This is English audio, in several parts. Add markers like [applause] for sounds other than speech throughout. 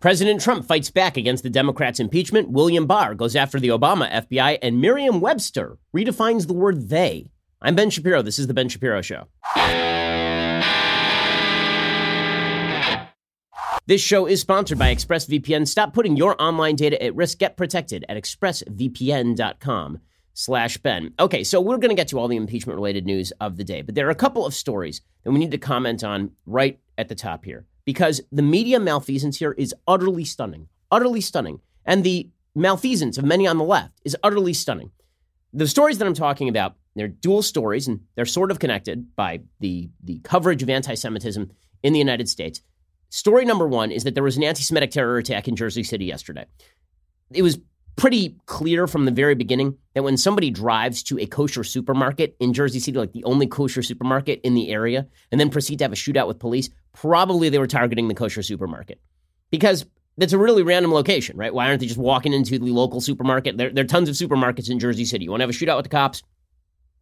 President Trump fights back against the Democrats' impeachment. William Barr goes after the Obama FBI, and Merriam Webster redefines the word they. I'm Ben Shapiro. This is The Ben Shapiro Show. This show is sponsored by ExpressVPN. Stop putting your online data at risk. Get protected at expressvpn.com slash Ben. Okay, so we're going to get to all the impeachment related news of the day, but there are a couple of stories that we need to comment on right at the top here because the media malfeasance here is utterly stunning, utterly stunning. And the malfeasance of many on the left is utterly stunning. The stories that I'm talking about, they're dual stories and they're sort of connected by the, the coverage of anti Semitism in the United States. Story number one is that there was an anti Semitic terror attack in Jersey City yesterday. It was pretty clear from the very beginning that when somebody drives to a kosher supermarket in Jersey City, like the only kosher supermarket in the area, and then proceed to have a shootout with police, probably they were targeting the kosher supermarket. Because that's a really random location, right? Why aren't they just walking into the local supermarket? There, there are tons of supermarkets in Jersey City. You want to have a shootout with the cops?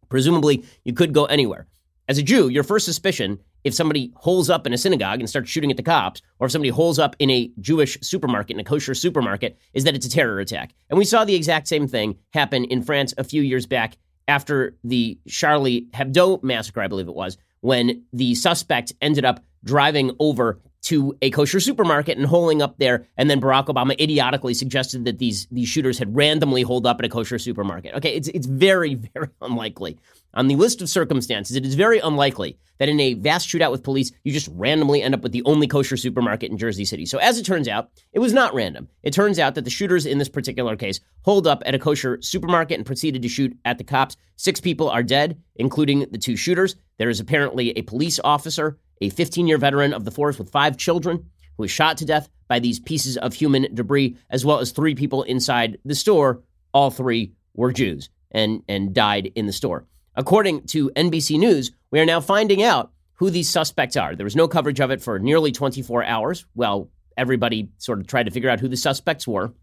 Presumably, you could go anywhere. As a Jew, your first suspicion if somebody holes up in a synagogue and starts shooting at the cops, or if somebody holes up in a Jewish supermarket, in a kosher supermarket, is that it's a terror attack. And we saw the exact same thing happen in France a few years back after the Charlie Hebdo massacre, I believe it was, when the suspect ended up driving over to a kosher supermarket and holing up there, and then Barack Obama idiotically suggested that these these shooters had randomly holed up at a kosher supermarket. Okay, it's it's very [laughs] very unlikely on the list of circumstances, it is very unlikely that in a vast shootout with police, you just randomly end up with the only kosher supermarket in Jersey City. So, as it turns out, it was not random. It turns out that the shooters in this particular case holed up at a kosher supermarket and proceeded to shoot at the cops. Six people are dead, including the two shooters. There is apparently a police officer, a 15 year veteran of the force with five children, who was shot to death by these pieces of human debris, as well as three people inside the store. All three were Jews and, and died in the store. According to NBC News, we are now finding out who these suspects are. There was no coverage of it for nearly 24 hours. Well, everybody sort of tried to figure out who the suspects were.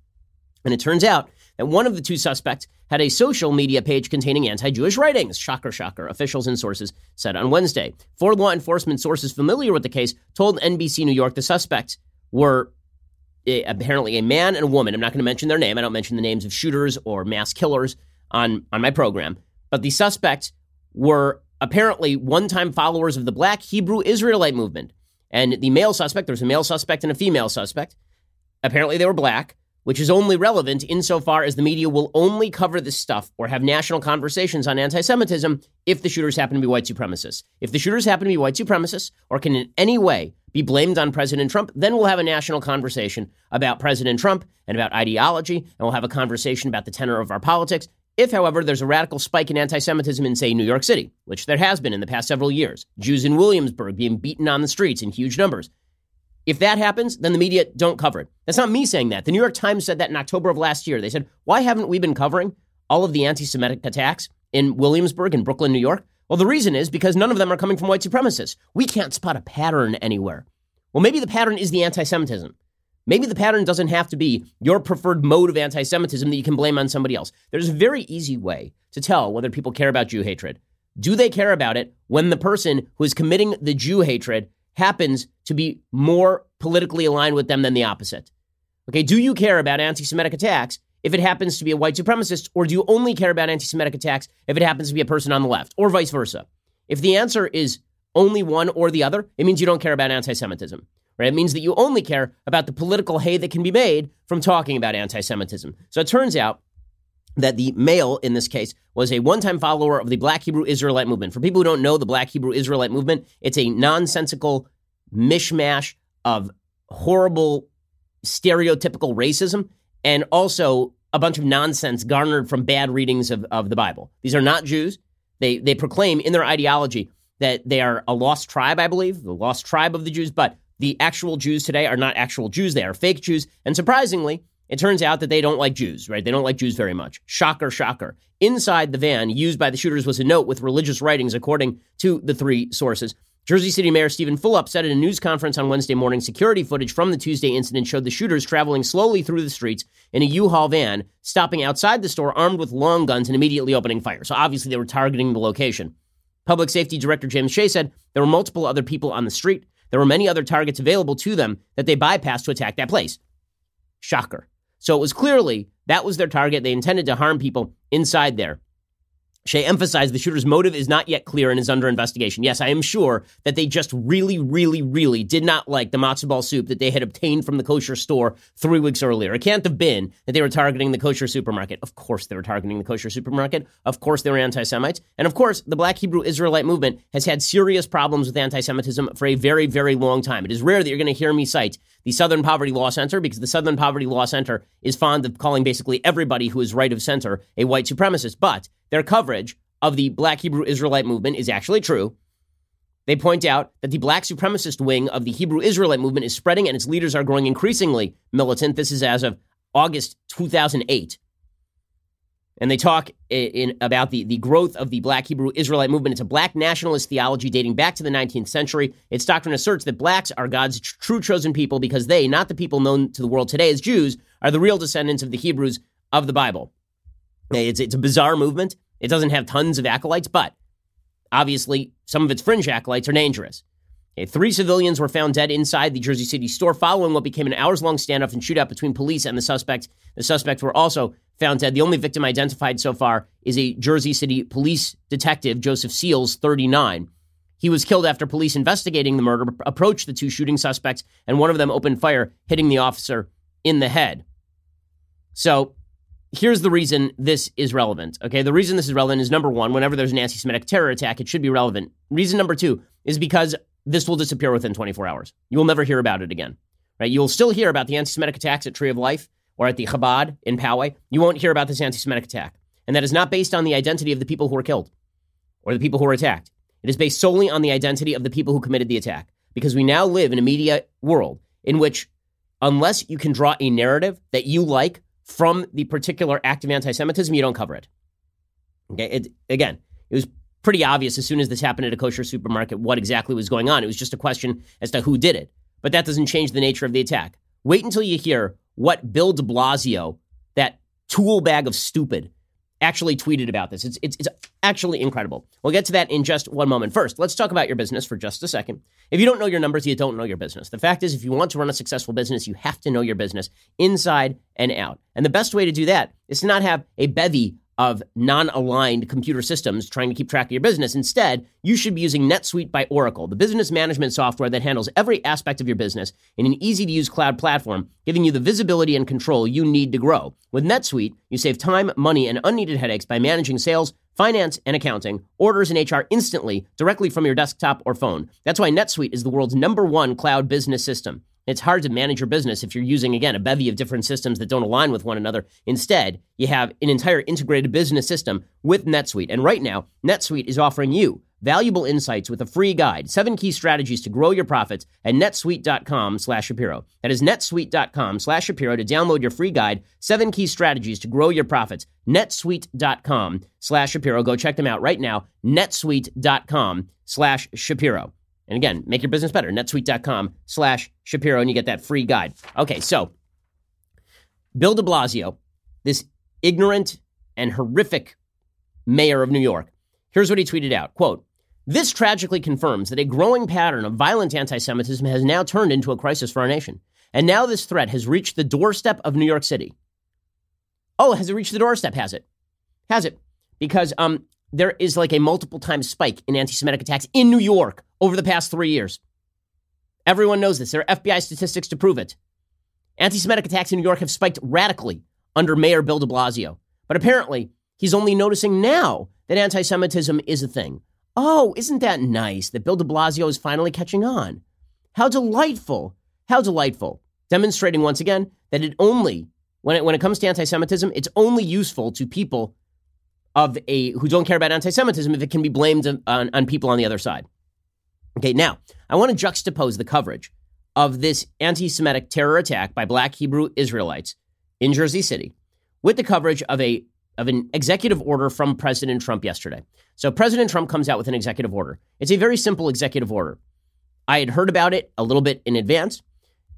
And it turns out that one of the two suspects had a social media page containing anti Jewish writings. Shocker, shocker, officials and sources said on Wednesday. Four law enforcement sources familiar with the case told NBC New York the suspects were a, apparently a man and a woman. I'm not going to mention their name. I don't mention the names of shooters or mass killers on, on my program. But the suspects were apparently one time followers of the black Hebrew Israelite movement. And the male suspect, there was a male suspect and a female suspect. Apparently they were black, which is only relevant insofar as the media will only cover this stuff or have national conversations on anti Semitism if the shooters happen to be white supremacists. If the shooters happen to be white supremacists or can in any way be blamed on President Trump, then we'll have a national conversation about President Trump and about ideology, and we'll have a conversation about the tenor of our politics. If, however, there's a radical spike in anti Semitism in, say, New York City, which there has been in the past several years, Jews in Williamsburg being beaten on the streets in huge numbers, if that happens, then the media don't cover it. That's not me saying that. The New York Times said that in October of last year. They said, why haven't we been covering all of the anti Semitic attacks in Williamsburg and Brooklyn, New York? Well, the reason is because none of them are coming from white supremacists. We can't spot a pattern anywhere. Well, maybe the pattern is the anti Semitism. Maybe the pattern doesn't have to be your preferred mode of anti Semitism that you can blame on somebody else. There's a very easy way to tell whether people care about Jew hatred. Do they care about it when the person who is committing the Jew hatred happens to be more politically aligned with them than the opposite? Okay, do you care about anti Semitic attacks if it happens to be a white supremacist, or do you only care about anti Semitic attacks if it happens to be a person on the left, or vice versa? If the answer is only one or the other, it means you don't care about anti Semitism. Right? It means that you only care about the political hay that can be made from talking about anti Semitism. So it turns out that the male in this case was a one time follower of the Black Hebrew Israelite movement. For people who don't know the Black Hebrew Israelite movement, it's a nonsensical mishmash of horrible stereotypical racism and also a bunch of nonsense garnered from bad readings of, of the Bible. These are not Jews. They, they proclaim in their ideology that they are a lost tribe, I believe, the lost tribe of the Jews, but the actual Jews today are not actual Jews, they are fake Jews. And surprisingly, it turns out that they don't like Jews, right? They don't like Jews very much. Shocker, shocker. Inside the van used by the shooters was a note with religious writings, according to the three sources. Jersey City Mayor Steven Fulop said at a news conference on Wednesday morning security footage from the Tuesday incident showed the shooters traveling slowly through the streets in a U-Haul van, stopping outside the store armed with long guns and immediately opening fire. So obviously they were targeting the location. Public Safety Director James Shea said there were multiple other people on the street. There were many other targets available to them that they bypassed to attack that place. Shocker. So it was clearly that was their target. They intended to harm people inside there. Shea emphasized the shooter's motive is not yet clear and is under investigation. Yes, I am sure that they just really, really, really did not like the matzo ball soup that they had obtained from the kosher store three weeks earlier. It can't have been that they were targeting the kosher supermarket. Of course, they were targeting the kosher supermarket. Of course, they were anti Semites. And of course, the Black Hebrew Israelite movement has had serious problems with anti Semitism for a very, very long time. It is rare that you're going to hear me cite the Southern Poverty Law Center because the Southern Poverty Law Center is fond of calling basically everybody who is right of center a white supremacist. But their coverage of the Black Hebrew Israelite movement is actually true. They point out that the black supremacist wing of the Hebrew Israelite movement is spreading and its leaders are growing increasingly militant. This is as of August 2008. And they talk in, in, about the, the growth of the black Hebrew Israelite movement. It's a black nationalist theology dating back to the 19th century. Its doctrine asserts that blacks are God's tr- true chosen people because they, not the people known to the world today as Jews, are the real descendants of the Hebrews of the Bible. It's, it's a bizarre movement. It doesn't have tons of acolytes, but obviously some of its fringe acolytes are dangerous. Okay, three civilians were found dead inside the Jersey City store following what became an hours long standoff and shootout between police and the suspects. The suspects were also found dead. The only victim identified so far is a Jersey City police detective, Joseph Seals, 39. He was killed after police investigating the murder approached the two shooting suspects, and one of them opened fire, hitting the officer in the head. So here's the reason this is relevant. Okay, the reason this is relevant is number one, whenever there's an anti Semitic terror attack, it should be relevant. Reason number two is because this will disappear within 24 hours. You will never hear about it again. Right? You will still hear about the anti Semitic attacks at Tree of Life or at the Chabad in Poway. You won't hear about this anti Semitic attack. And that is not based on the identity of the people who were killed or the people who were attacked. It is based solely on the identity of the people who committed the attack. Because we now live in a media world in which, unless you can draw a narrative that you like from the particular act of anti Semitism, you don't cover it. Okay. It, again, it was pretty obvious as soon as this happened at a kosher supermarket what exactly was going on. It was just a question as to who did it. But that doesn't change the nature of the attack. Wait until you hear what Bill de Blasio, that tool bag of stupid, actually tweeted about this. It's, it's, it's actually incredible. We'll get to that in just one moment. First, let's talk about your business for just a second. If you don't know your numbers, you don't know your business. The fact is, if you want to run a successful business, you have to know your business inside and out. And the best way to do that is to not have a bevy of non aligned computer systems trying to keep track of your business. Instead, you should be using NetSuite by Oracle, the business management software that handles every aspect of your business in an easy to use cloud platform, giving you the visibility and control you need to grow. With NetSuite, you save time, money, and unneeded headaches by managing sales, finance, and accounting, orders, and HR instantly directly from your desktop or phone. That's why NetSuite is the world's number one cloud business system. It's hard to manage your business if you're using, again, a bevy of different systems that don't align with one another. Instead, you have an entire integrated business system with NetSuite. And right now, NetSuite is offering you valuable insights with a free guide, seven key strategies to grow your profits at netsuite.com slash Shapiro. That is netsuite.com slash Shapiro to download your free guide, seven key strategies to grow your profits. netsuite.com slash Shapiro. Go check them out right now. netsuite.com slash Shapiro. And again, make your business better. netsuite.com slash Shapiro, and you get that free guide. Okay, so Bill de Blasio, this ignorant and horrific mayor of New York, here's what he tweeted out. Quote, this tragically confirms that a growing pattern of violent anti Semitism has now turned into a crisis for our nation. And now this threat has reached the doorstep of New York City. Oh, has it reached the doorstep? Has it? Has it? Because um, there is like a multiple times spike in anti Semitic attacks in New York over the past three years. Everyone knows this. There are FBI statistics to prove it. Anti Semitic attacks in New York have spiked radically under Mayor Bill de Blasio. But apparently, he's only noticing now that anti Semitism is a thing. Oh, isn't that nice that Bill de Blasio is finally catching on? How delightful. How delightful. Demonstrating once again that it only, when it, when it comes to anti Semitism, it's only useful to people of a who don't care about anti-Semitism if it can be blamed on, on people on the other side. Okay, now I want to juxtapose the coverage of this anti-Semitic terror attack by Black Hebrew Israelites in Jersey City with the coverage of a of an executive order from President Trump yesterday. So President Trump comes out with an executive order. It's a very simple executive order. I had heard about it a little bit in advance,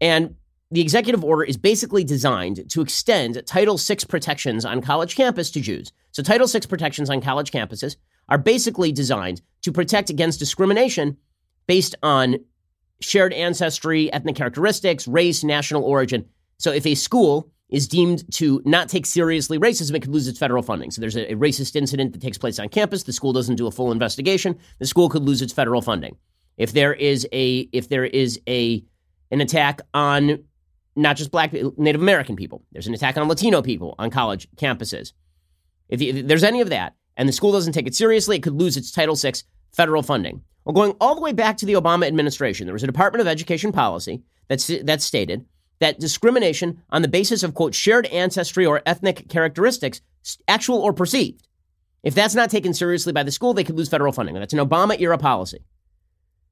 and the executive order is basically designed to extend Title VI protections on college campus to Jews. So, Title VI protections on college campuses are basically designed to protect against discrimination based on shared ancestry, ethnic characteristics, race, national origin. So if a school is deemed to not take seriously racism, it could lose its federal funding. So there's a, a, racist incident that takes place on campus. The school doesn't do a full investigation. The school could lose its federal funding. If there is a if there is a an attack on not just black Native American people, there's an attack on Latino people on college campuses. If, if there's any of that, and the school doesn't take it seriously, it could lose its Title VI federal funding. Well, going all the way back to the Obama administration, there was a Department of Education policy that, that stated that discrimination on the basis of, quote, shared ancestry or ethnic characteristics, actual or perceived, if that's not taken seriously by the school, they could lose federal funding. That's an Obama era policy.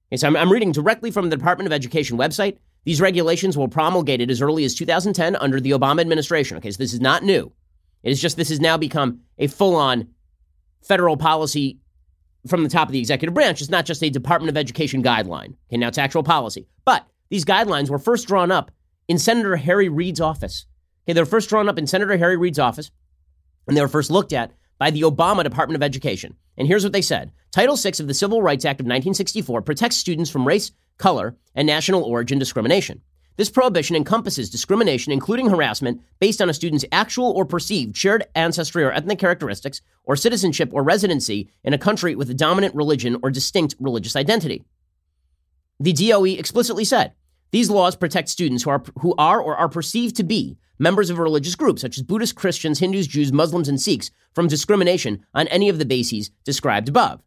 Okay, so I'm, I'm reading directly from the Department of Education website. These regulations were promulgated as early as 2010 under the Obama administration. Okay, so this is not new. It is just this has now become a full on federal policy from the top of the executive branch. It's not just a Department of Education guideline. Okay, now it's actual policy. But these guidelines were first drawn up in Senator Harry Reid's office. Okay, they were first drawn up in Senator Harry Reid's office, and they were first looked at by the Obama Department of Education. And here's what they said Title VI of the Civil Rights Act of 1964 protects students from race, color, and national origin discrimination. This prohibition encompasses discrimination, including harassment, based on a student's actual or perceived shared ancestry or ethnic characteristics, or citizenship or residency in a country with a dominant religion or distinct religious identity. The DOE explicitly said these laws protect students who are, who are or are perceived to be members of religious group, such as Buddhists, Christians, Hindus, Jews, Muslims, and Sikhs, from discrimination on any of the bases described above.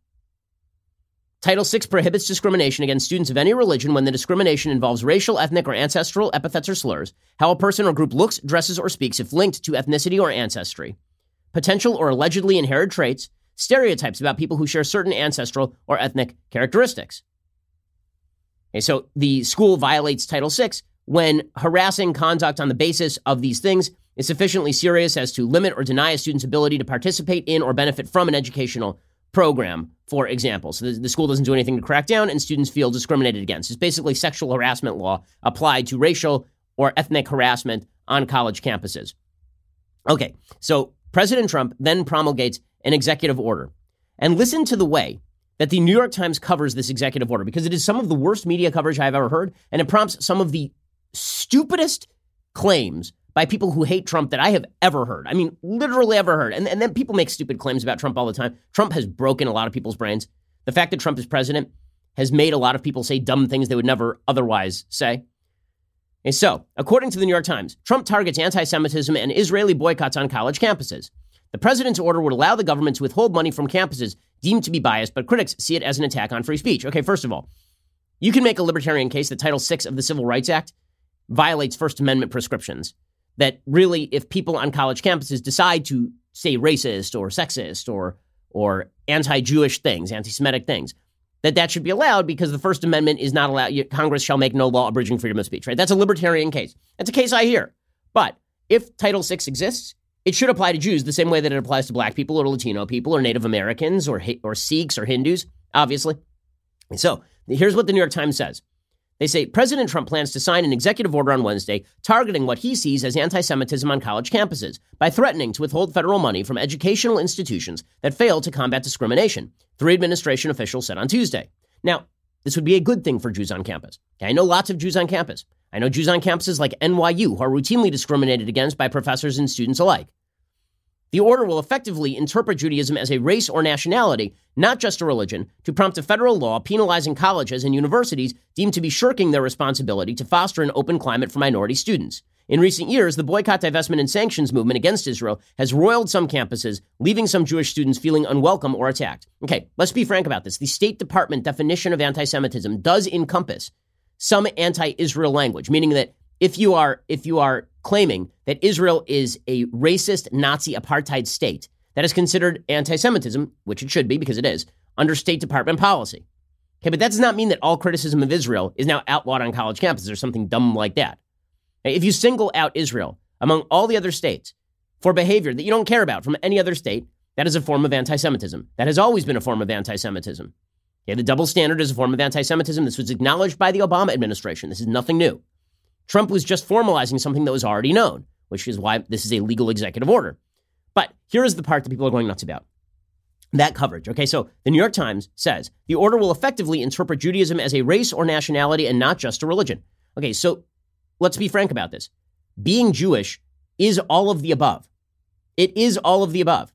Title VI prohibits discrimination against students of any religion when the discrimination involves racial, ethnic, or ancestral epithets or slurs, how a person or group looks, dresses, or speaks if linked to ethnicity or ancestry, potential or allegedly inherited traits, stereotypes about people who share certain ancestral or ethnic characteristics. Okay, so the school violates Title VI when harassing conduct on the basis of these things is sufficiently serious as to limit or deny a student's ability to participate in or benefit from an educational program, for example. So the, the, school doesn't do anything to crack down and students feel discriminated against. It's basically sexual harassment law applied to racial or ethnic harassment on college campuses. Okay, so President Trump then promulgates an executive order. And listen to the way that the New York Times covers this executive order because it is some of the worst media coverage I've ever heard, and it prompts some of the stupidest claims by people who hate Trump that I have ever heard. I mean, literally ever heard. And, and then people make stupid claims about Trump all the time. Trump has broken a lot of people's brains. The fact that Trump is president has made a lot of people say dumb things they would never otherwise say. And so, according to the New York Times, Trump targets anti Semitism and Israeli boycotts on college campuses. The president's order would allow the government to withhold money from campuses deemed to be biased, but critics see it as an attack on free speech. Okay, first of all, you can make a libertarian case that Title VI of the Civil Rights Act violates First Amendment prescriptions that really, if people on college campuses decide to say racist or sexist or or anti-Jewish things, anti-Semitic things, that that should be allowed because the First Amendment is not allowed. Congress shall make no law abridging freedom of speech. Right? That's a libertarian case. That's a case I hear. But if Title VI exists, it should apply to Jews the same way that it applies to Black people or Latino people or Native Americans or or Sikhs or Hindus. Obviously. So here's what the New York Times says. They say President Trump plans to sign an executive order on Wednesday targeting what he sees as anti Semitism on college campuses by threatening to withhold federal money from educational institutions that fail to combat discrimination, three administration officials said on Tuesday. Now, this would be a good thing for Jews on campus. I know lots of Jews on campus. I know Jews on campuses like NYU who are routinely discriminated against by professors and students alike. The order will effectively interpret Judaism as a race or nationality, not just a religion, to prompt a federal law penalizing colleges and universities deemed to be shirking their responsibility to foster an open climate for minority students. In recent years, the boycott, divestment, and sanctions movement against Israel has roiled some campuses, leaving some Jewish students feeling unwelcome or attacked. Okay, let's be frank about this. The State Department definition of anti Semitism does encompass some anti Israel language, meaning that if you are if you are claiming that Israel is a racist Nazi apartheid state that is considered anti-Semitism, which it should be because it is, under State Department policy. Okay, but that does not mean that all criticism of Israel is now outlawed on college campuses or something dumb like that. If you single out Israel among all the other states for behavior that you don't care about from any other state, that is a form of anti Semitism. That has always been a form of anti Semitism. Okay, the double standard is a form of anti Semitism. This was acknowledged by the Obama administration. This is nothing new. Trump was just formalizing something that was already known, which is why this is a legal executive order. But here is the part that people are going nuts about that coverage. Okay, so the New York Times says the order will effectively interpret Judaism as a race or nationality and not just a religion. Okay, so let's be frank about this. being Jewish is all of the above. It is all of the above.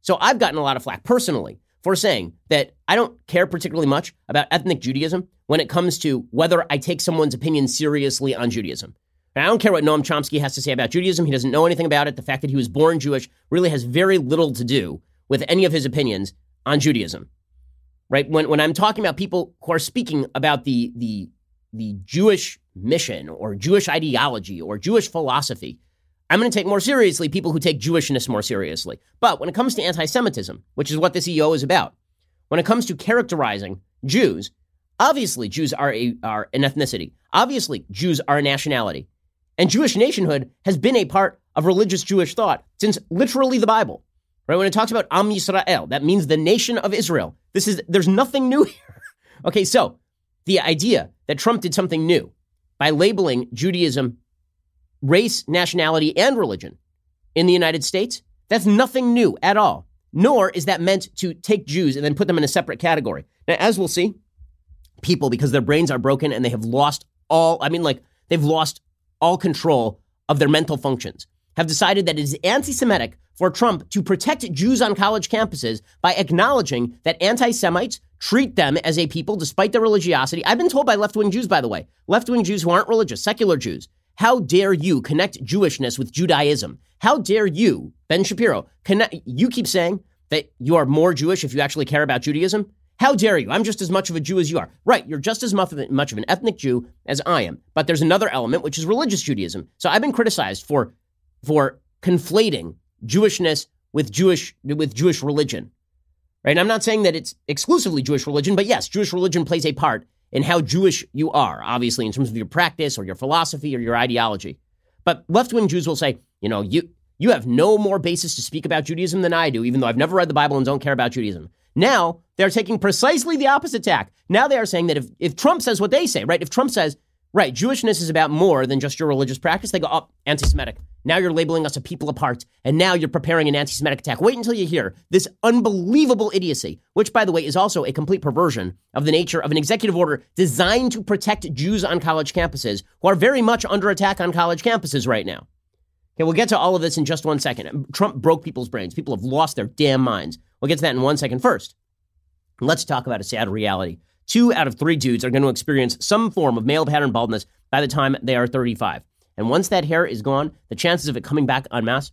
So I've gotten a lot of flack personally for saying that I don't care particularly much about ethnic Judaism when it comes to whether I take someone's opinion seriously on Judaism. And I don't care what Noam Chomsky has to say about Judaism. He doesn't know anything about it. The fact that he was born Jewish really has very little to do with any of his opinions on Judaism. Right? When, when I'm talking about people who are speaking about the, the, the Jewish mission or Jewish ideology or Jewish philosophy, I'm going to take more seriously people who take Jewishness more seriously. But when it comes to anti Semitism, which is what this EO is about, when it comes to characterizing Jews, obviously Jews are, a, are an ethnicity. Obviously, Jews are a nationality. And Jewish nationhood has been a part of religious Jewish thought since literally the Bible. Right? When it talks about Am Yisrael, that means the nation of Israel. This is there's nothing new [laughs] here. okay, so the idea that Trump did something new by labeling Judaism race, nationality, and religion in the United States, that's nothing new at all. Nor is that meant to take Jews and then put them in a separate category. Now, as we'll see, people, because their brains are broken and they have lost all, I mean, like, they've lost all control of their mental functions, have decided that it is anti Semitic for Trump to protect Jews on college campuses by acknowledging that anti Semites treat them as a people despite their religiosity. I've been told by left wing Jews, by the way, left wing Jews who aren't religious, secular Jews, how dare you connect Jewishness with Judaism? How dare you, Ben Shapiro, connect, you keep saying that you are more Jewish if you actually care about Judaism? How dare you? I'm just as much of a Jew as you are. Right, you're just as much of, an ethnic Jew as I am. But there's another element, which is religious Judaism. So I've been criticized for, for conflating Jewishness with Jewish, with Jewish religion. Right? And I'm not saying that it's exclusively Jewish religion, but yes, Jewish religion plays a part in how Jewish you are, obviously, in terms of your practice or your philosophy or your ideology. But left wing Jews will say, you know, you, you have no more basis to speak about Judaism than I do, even though I've never read the Bible and don't care about Judaism. Now they're taking precisely the opposite tack. Now they are saying that if, if Trump says what they say, right? If Trump says, right, Jewishness is about more than just your religious practice, they go, oh, anti Semitic. Now you're labeling us a people apart, and now you're preparing an anti Semitic attack. Wait until you hear this unbelievable idiocy, which, by the way, is also a complete perversion of the nature of an executive order designed to protect Jews on college campuses who are very much under attack on college campuses right now. Okay, we'll get to all of this in just one second. Trump broke people's brains. People have lost their damn minds. We'll get to that in one second. First, let's talk about a sad reality. Two out of three dudes are going to experience some form of male pattern baldness by the time they are 35. And once that hair is gone, the chances of it coming back en masse,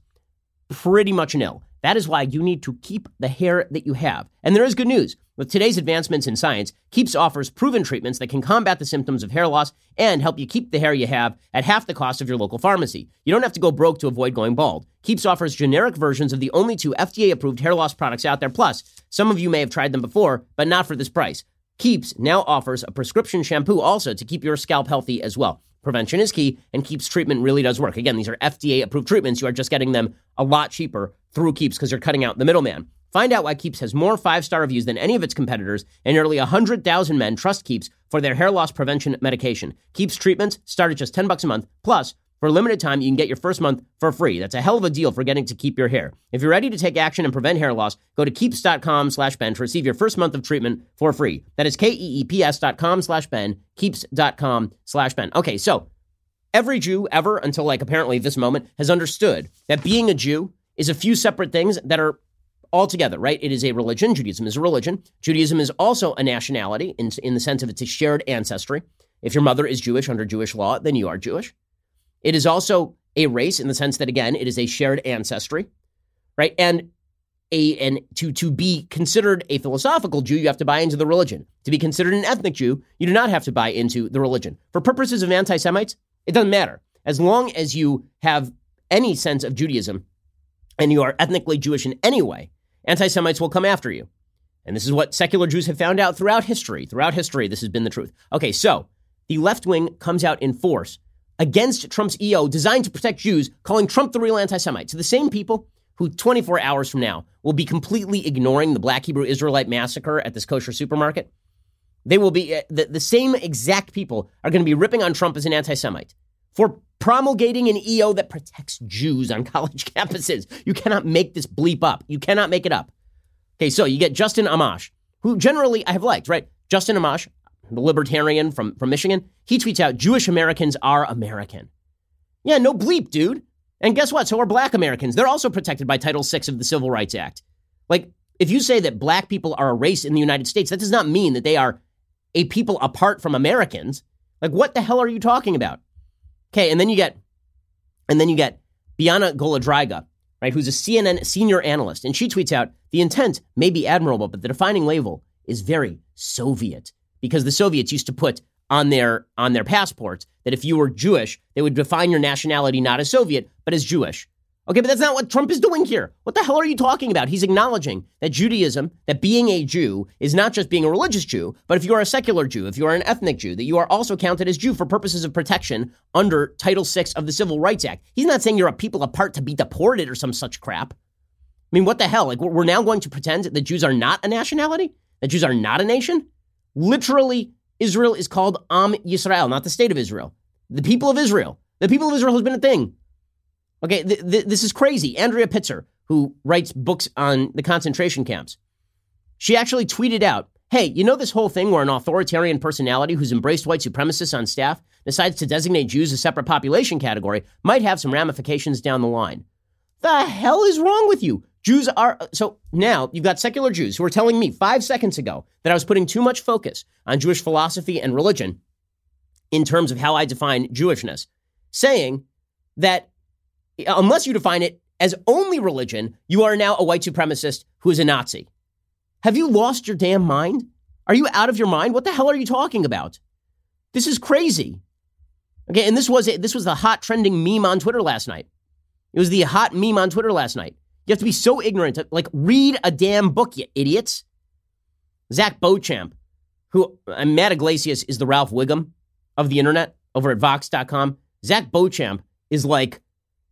pretty much nil. That is why you need to keep the hair that you have. And there is good news. With today's advancements in science, Keeps offers proven treatments that can combat the symptoms of hair loss and help you keep the hair you have at half the cost of your local pharmacy. You don't have to go broke to avoid going bald. Keeps offers generic versions of the only two FDA approved hair loss products out there. Plus, some of you may have tried them before, but not for this price. Keeps now offers a prescription shampoo also to keep your scalp healthy as well. Prevention is key, and Keeps treatment really does work. Again, these are FDA approved treatments. You are just getting them a lot cheaper through Keeps because you're cutting out the middleman. Find out why Keeps has more five star reviews than any of its competitors, and nearly 100,000 men trust Keeps for their hair loss prevention medication. Keeps treatments start at just 10 bucks a month. Plus, for a limited time, you can get your first month for free. That's a hell of a deal for getting to keep your hair. If you're ready to take action and prevent hair loss, go to keeps.com slash Ben to receive your first month of treatment for free. That is K-E-E-P-S dot com slash Ben, keeps.com slash Ben. Okay, so every Jew ever, until like apparently this moment, has understood that being a Jew is a few separate things that are all together, right? It is a religion. Judaism is a religion. Judaism is also a nationality in, in the sense of it's a shared ancestry. If your mother is Jewish under Jewish law, then you are Jewish. It is also a race in the sense that again, it is a shared ancestry, right? And a and to to be considered a philosophical Jew, you have to buy into the religion. To be considered an ethnic Jew, you do not have to buy into the religion. For purposes of anti-Semites, it doesn't matter. As long as you have any sense of Judaism and you are ethnically Jewish in any way, anti-Semites will come after you. And this is what secular Jews have found out throughout history. Throughout history, this has been the truth. Okay, so the left wing comes out in force against Trump's EO designed to protect Jews, calling Trump the real anti Semite. To the same people who 24 hours from now will be completely ignoring the black Hebrew Israelite massacre at this kosher supermarket. They will be, uh, the, the same exact people are going to be ripping on Trump as an anti Semite for promulgating an EO that protects Jews on [laughs] college campuses. You cannot make this bleep up. You cannot make it up. Okay, so you get Justin Amash, who generally I have liked, right? Justin Amash, the libertarian from, from Michigan, he tweets out Jewish Americans are American. Yeah, no bleep, dude. And guess what? So are black Americans. They're also protected by Title VI of the Civil Rights Act. Like, if you say that black people are a race in the United States, that does not mean that they are a people apart from Americans. Like, what the hell are you talking about? Okay, and then you get, and then you get Bianna Golodryga, right, who's a CNN senior analyst, and she tweets out, the intent may be admirable, but the defining label is very Soviet because the Soviets used to put on their on their passports that if you were Jewish, they would define your nationality not as Soviet, but as Jewish. Okay, but that's not what Trump is doing here. What the hell are you talking about? He's acknowledging that Judaism, that being a Jew is not just being a religious Jew, but if you are a secular Jew, if you are an ethnic Jew, that you are also counted as Jew for purposes of protection under Title VI of the Civil Rights Act. He's not saying you're a people apart to be deported or some such crap. I mean, what the hell? Like, we're now going to pretend that Jews are not a nationality? That Jews are not a nation? Literally, Israel is called Am Yisrael, not the state of Israel. The people of Israel. The people of Israel has been a thing. Okay, th- th- this is crazy. Andrea Pitzer, who writes books on the concentration camps, she actually tweeted out, Hey, you know this whole thing where an authoritarian personality who's embraced white supremacists on staff decides to designate Jews a separate population category might have some ramifications down the line. The hell is wrong with you? Jews are so now you've got secular Jews who are telling me five seconds ago that I was putting too much focus on Jewish philosophy and religion in terms of how I define Jewishness, saying that unless you define it as only religion, you are now a white supremacist who is a Nazi. Have you lost your damn mind? Are you out of your mind? What the hell are you talking about? This is crazy. Okay, and this was this was the hot trending meme on Twitter last night. It was the hot meme on Twitter last night. You have to be so ignorant to like read a damn book, you idiots. Zach Beauchamp, who uh, Matt Yglesias is the Ralph Wiggum of the internet over at Vox.com. Zach Beauchamp is like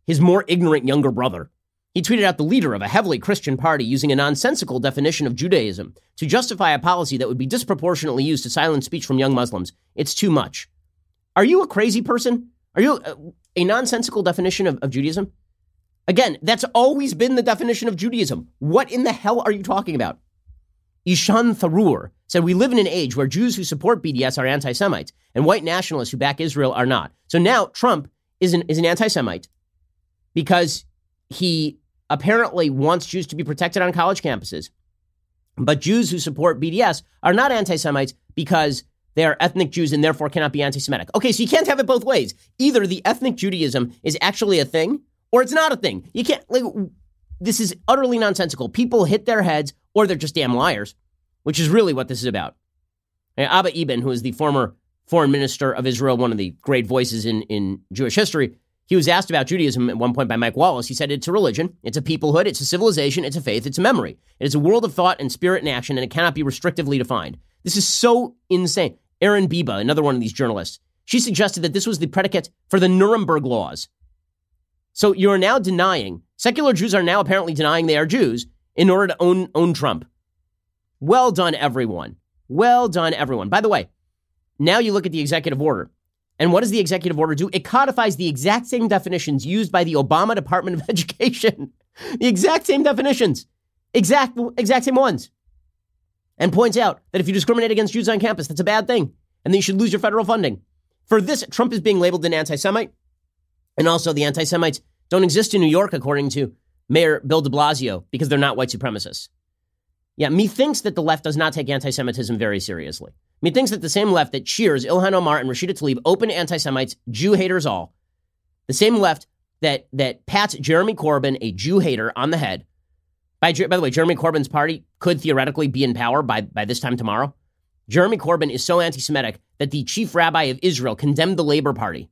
his more ignorant younger brother. He tweeted out the leader of a heavily Christian party using a nonsensical definition of Judaism to justify a policy that would be disproportionately used to silence speech from young Muslims. It's too much. Are you a crazy person? Are you a, a nonsensical definition of, of Judaism? Again, that's always been the definition of Judaism. What in the hell are you talking about? Ishan Tharoor said, We live in an age where Jews who support BDS are anti Semites and white nationalists who back Israel are not. So now Trump is an, is an anti Semite because he apparently wants Jews to be protected on college campuses. But Jews who support BDS are not anti Semites because they are ethnic Jews and therefore cannot be anti Semitic. Okay, so you can't have it both ways. Either the ethnic Judaism is actually a thing or it's not a thing. You can't, like, this is utterly nonsensical. People hit their heads or they're just damn liars, which is really what this is about. And Abba Eban, who is the former foreign minister of Israel, one of the great voices in, in Jewish history, he was asked about Judaism at one point by Mike Wallace. He said, It's a religion, it's a peoplehood, it's a civilization, it's a faith, it's a memory. It is a world of thought and spirit and action, and it cannot be restrictively defined. This is so insane. Erin Biba, another one of these journalists, she suggested that this was the predicate for the Nuremberg laws, so you're now denying, secular Jews are now apparently denying they are Jews in order to own, own Trump. Well done, everyone. Well done, everyone. By the way, now you look at the executive order. And what does the executive order do? It codifies the exact same definitions used by the Obama Department of [laughs] Education. the exact same definitions. Exact, exact same ones. And points out that if you discriminate against Jews on campus, that's a bad thing. And that you should lose your federal funding. For this, Trump is being labeled an anti Semite. And also, the anti Semites don't exist in New York, according to Mayor Bill de Blasio, because they're not white supremacists. Yeah, methinks that the left does not take anti Semitism very seriously. Methinks that the same left that cheers Ilhan Omar and Rashida Tlaib, open anti Semites, Jew haters all, the same left that, that pats Jeremy Corbyn, a Jew hater, on the head. By, by the way, Jeremy Corbyn's party could theoretically be in power by, by this time tomorrow. Jeremy Corbyn is so anti Semitic that the chief rabbi of Israel condemned the Labor Party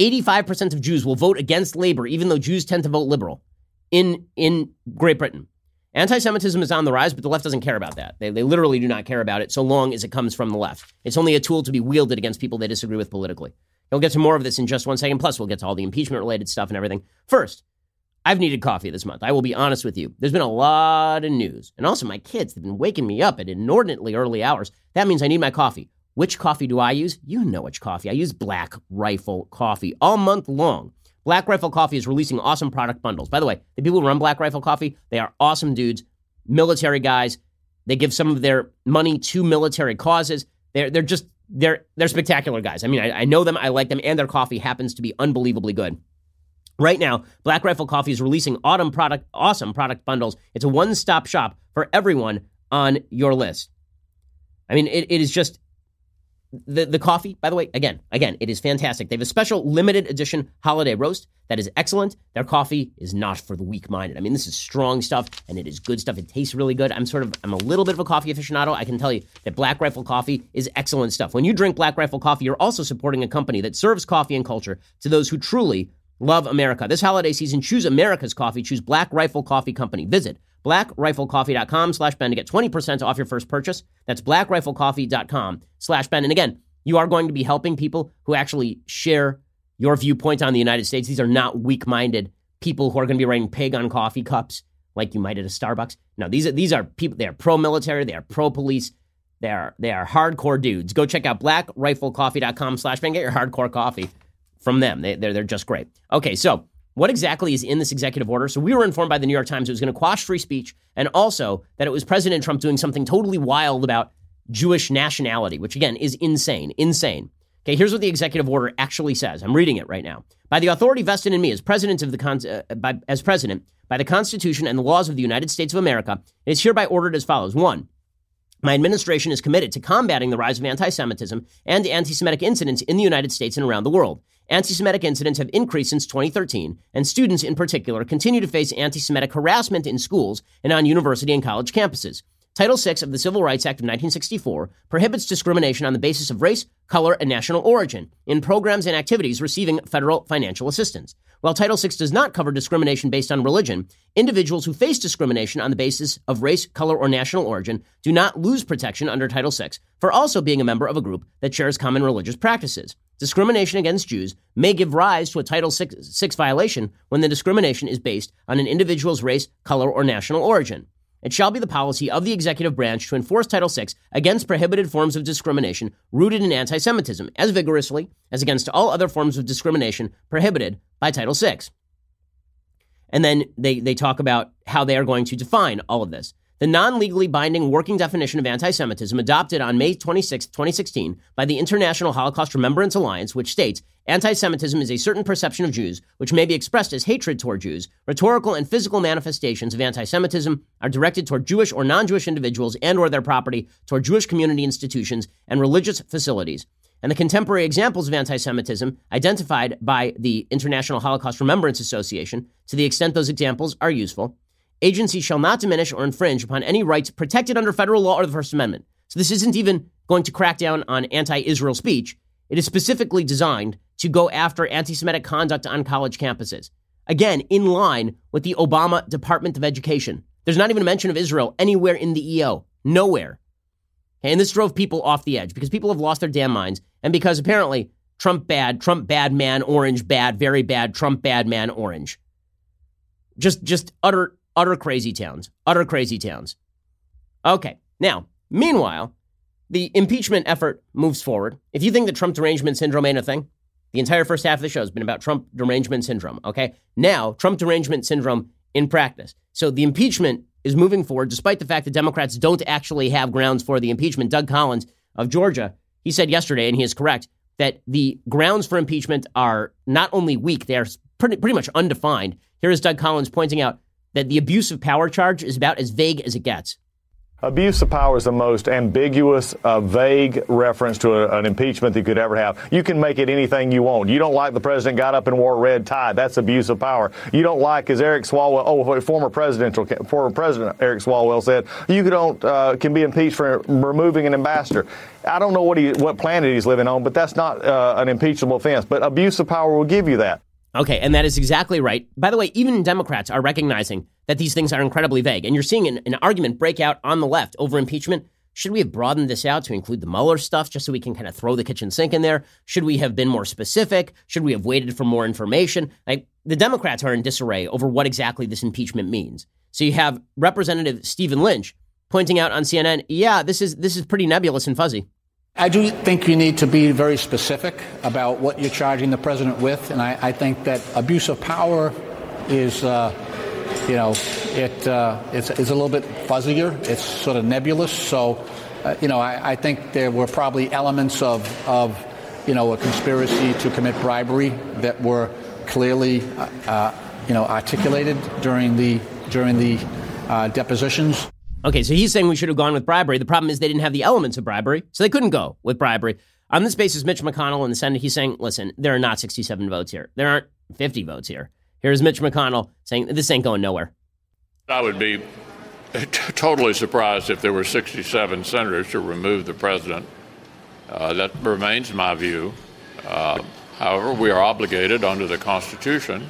85% of Jews will vote against labor, even though Jews tend to vote liberal in, in Great Britain. Anti Semitism is on the rise, but the left doesn't care about that. They, they literally do not care about it so long as it comes from the left. It's only a tool to be wielded against people they disagree with politically. We'll get to more of this in just one second. Plus, we'll get to all the impeachment related stuff and everything. First, I've needed coffee this month. I will be honest with you. There's been a lot of news. And also, my kids have been waking me up at inordinately early hours. That means I need my coffee. Which coffee do I use? You know which coffee. I use Black Rifle Coffee all month long. Black Rifle Coffee is releasing awesome product bundles. By the way, the people who run Black Rifle Coffee, they are awesome dudes, military guys. They give some of their money to military causes. They're, they're just they're they're spectacular guys. I mean, I, I know them, I like them, and their coffee happens to be unbelievably good. Right now, Black Rifle Coffee is releasing autumn product, awesome product bundles. It's a one-stop shop for everyone on your list. I mean, it, it is just the, the coffee, by the way, again, again, it is fantastic. They have a special limited edition holiday roast that is excellent. Their coffee is not for the weak minded. I mean, this is strong stuff and it is good stuff. It tastes really good. I'm sort of, I'm a little bit of a coffee aficionado. I can tell you that Black Rifle coffee is excellent stuff. When you drink Black Rifle coffee, you're also supporting a company that serves coffee and culture to those who truly love America. This holiday season, choose America's coffee. Choose Black Rifle Coffee Company. Visit blackriflecoffee.com slash Ben to get 20% off your first purchase. That's blackriflecoffee.com slash Ben. And again, you are going to be helping people who actually share your viewpoint on the United States. These are not weak-minded people who are going to be writing pig on coffee cups like you might at a Starbucks. No, these are these are people they are pro-military, they are pro-police, they are they are hardcore dudes. Go check out blackriflecoffee.com slash Ben. Get your hardcore coffee from them. They, they're, they're just great. Okay, so what exactly is in this executive order? So we were informed by the New York Times it was going to quash free speech and also that it was President Trump doing something totally wild about Jewish nationality, which again is insane, insane. Okay, here's what the executive order actually says. I'm reading it right now. By the authority vested in me as president of the con- uh, by, as president by the Constitution and the laws of the United States of America, it is hereby ordered as follows: one. My administration is committed to combating the rise of anti Semitism and anti Semitic incidents in the United States and around the world. Anti Semitic incidents have increased since 2013, and students in particular continue to face anti Semitic harassment in schools and on university and college campuses. Title VI of the Civil Rights Act of 1964 prohibits discrimination on the basis of race, color, and national origin in programs and activities receiving federal financial assistance. While Title VI does not cover discrimination based on religion, individuals who face discrimination on the basis of race, color, or national origin do not lose protection under Title VI for also being a member of a group that shares common religious practices. Discrimination against Jews may give rise to a Title VI, VI violation when the discrimination is based on an individual's race, color, or national origin. It shall be the policy of the executive branch to enforce Title VI against prohibited forms of discrimination rooted in anti Semitism as vigorously as against all other forms of discrimination prohibited by Title VI. And then they, they talk about how they are going to define all of this. The non legally binding working definition of anti Semitism adopted on May 26, 2016, by the International Holocaust Remembrance Alliance, which states anti Semitism is a certain perception of Jews which may be expressed as hatred toward Jews. Rhetorical and physical manifestations of anti Semitism are directed toward Jewish or non Jewish individuals and or their property, toward Jewish community institutions and religious facilities. And the contemporary examples of anti Semitism identified by the International Holocaust Remembrance Association, to the extent those examples are useful, agencies shall not diminish or infringe upon any rights protected under federal law or the First Amendment. So this isn't even going to crack down on anti Israel speech. It is specifically designed to go after anti Semitic conduct on college campuses. Again, in line with the Obama Department of Education. There's not even a mention of Israel anywhere in the EO. Nowhere. And this drove people off the edge because people have lost their damn minds. And because apparently Trump bad, Trump bad man, orange bad, very bad, Trump bad man, orange. Just, just utter Utter crazy towns. Utter crazy towns. Okay. Now, meanwhile, the impeachment effort moves forward. If you think that Trump derangement syndrome ain't a thing, the entire first half of the show has been about Trump derangement syndrome. Okay. Now, Trump derangement syndrome in practice. So the impeachment is moving forward, despite the fact that Democrats don't actually have grounds for the impeachment. Doug Collins of Georgia, he said yesterday, and he is correct, that the grounds for impeachment are not only weak, they are pretty, pretty much undefined. Here is Doug Collins pointing out that the abuse of power charge is about as vague as it gets. Abuse of power is the most ambiguous, uh, vague reference to a, an impeachment that you could ever have. You can make it anything you want. You don't like the president got up and wore a red tie. That's abuse of power. You don't like, as Eric Swalwell, oh, former presidential, former president Eric Swalwell said, you don't uh, can be impeached for removing an ambassador. I don't know what he, what planet he's living on, but that's not uh, an impeachable offense. But abuse of power will give you that. Okay, and that is exactly right. By the way, even Democrats are recognizing that these things are incredibly vague. And you're seeing an, an, argument break out on the left over impeachment. Should we have broadened this out to include the Mueller stuff just so we can kind of throw the kitchen sink in there? Should we have been more specific? Should we have waited for more information? Like, the Democrats are in disarray over what exactly this impeachment means. So you have Representative Stephen Lynch pointing out on CNN, yeah, this is this is pretty nebulous and fuzzy. I do think you need to be very specific about what you're charging the president with, and I, I think that abuse of power is, uh, you know, it uh, it's, it's, a little bit fuzzier. It's sort of nebulous. So uh, you know, I, I, think there were probably elements of, of, you know, a conspiracy to commit bribery that were clearly, uh, uh you know, articulated during the during the uh, depositions. Okay, so he's saying we should have gone with bribery. The problem is they didn't have the elements of bribery, so they couldn't go with bribery. On this basis, Mitch McConnell in the Senate, he's saying, listen, there are not 67 votes here. There aren't 50 votes here. Here's Mitch McConnell saying, this ain't going nowhere. I would be totally surprised if there were 67 senators to remove the president. Uh, that remains my view. Uh, however, we are obligated under the Constitution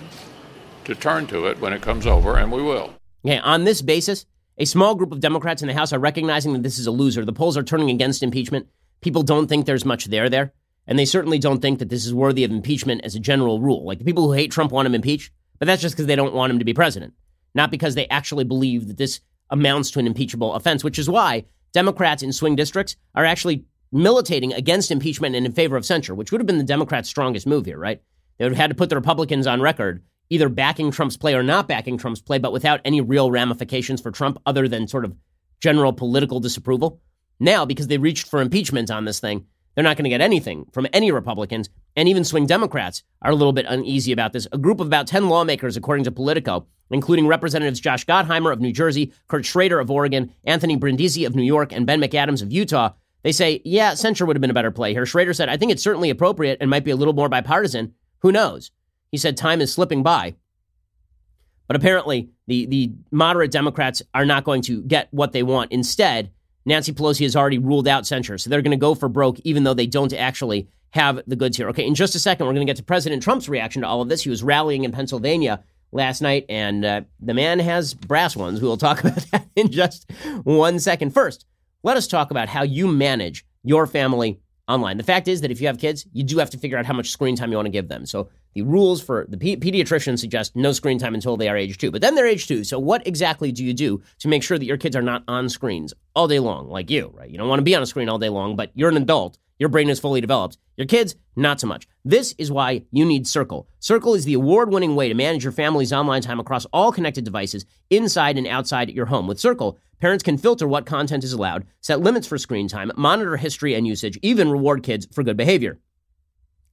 to turn to it when it comes over, and we will. Okay, on this basis, a small group of Democrats in the House are recognizing that this is a loser. The polls are turning against impeachment. People don't think there's much there there. And they certainly don't think that this is worthy of impeachment as a general rule. Like the people who hate Trump want him impeached, but that's just because they don't want him to be president, not because they actually believe that this amounts to an impeachable offense, which is why Democrats in swing districts are actually militating against impeachment and in favor of censure, which would have been the Democrats' strongest move here, right? They would have had to put the Republicans on record either backing Trump's play or not backing Trump's play, but without any real ramifications for Trump other than sort of general political disapproval. Now, because they reached for impeachment on this thing, they're not going to get anything from any Republicans, and even swing Democrats are a little bit uneasy about this. A group of about 10 lawmakers, according to Politico, including Representatives Josh Gottheimer of New Jersey, Kurt Schrader of Oregon, Anthony Brindisi of New York, and Ben McAdams of Utah, they say, yeah, censure would have been a better play here. Schrader said, I think it's certainly appropriate and might be a little more bipartisan. Who knows? He said, time is slipping by. But apparently, the, the moderate Democrats are not going to get what they want. Instead, Nancy Pelosi has already ruled out censure. So they're going to go for broke, even though they don't actually have the goods here. Okay, in just a second, we're going to get to President Trump's reaction to all of this. He was rallying in Pennsylvania last night, and uh, the man has brass ones. We will talk [laughs] about that in just one second. First, let us talk about how you manage your family online. The fact is that if you have kids, you do have to figure out how much screen time you want to give them. So the rules for the pediatrician suggest no screen time until they are age two, but then they're age two. So what exactly do you do to make sure that your kids are not on screens all day long, like you, right? You don't want to be on a screen all day long, but you're an adult. Your brain is fully developed. Your kids, not so much. This is why you need Circle. Circle is the award winning way to manage your family's online time across all connected devices inside and outside your home. With Circle, parents can filter what content is allowed, set limits for screen time, monitor history and usage, even reward kids for good behavior.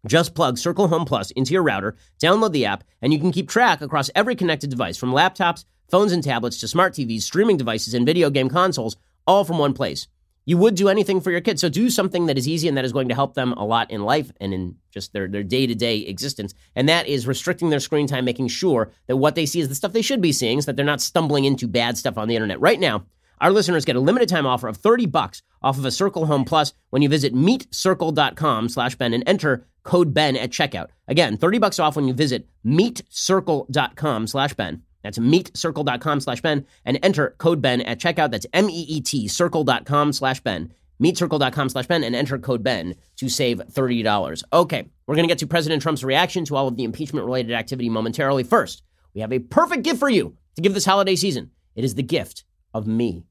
Just plug Circle Home Plus into your router, download the app, and you can keep track across every connected device from laptops, phones, and tablets to smart TVs, streaming devices, and video game consoles, all from one place. You would do anything for your kids, so do something that is easy and that is going to help them a lot in life and in just their, their day-to-day existence. And that is restricting their screen time, making sure that what they see is the stuff they should be seeing so that they're not stumbling into bad stuff on the internet. Right now, our listeners get a limited time offer of 30 bucks off of a Circle Home Plus when you visit meetcircle.com slash Ben and enter code Ben at checkout. Again, 30 bucks off when you visit meetcircle.com slash Ben. That's meetcircle.com slash Ben and enter code Ben at checkout. That's M-E-E-T circle.com slash Ben. Meetcircle.com slash Ben and enter code Ben to save $30. Okay, we're going to get to President Trump's reaction to all of the impeachment related activity momentarily. First, we have a perfect gift for you to give this holiday season. It is the gift of me.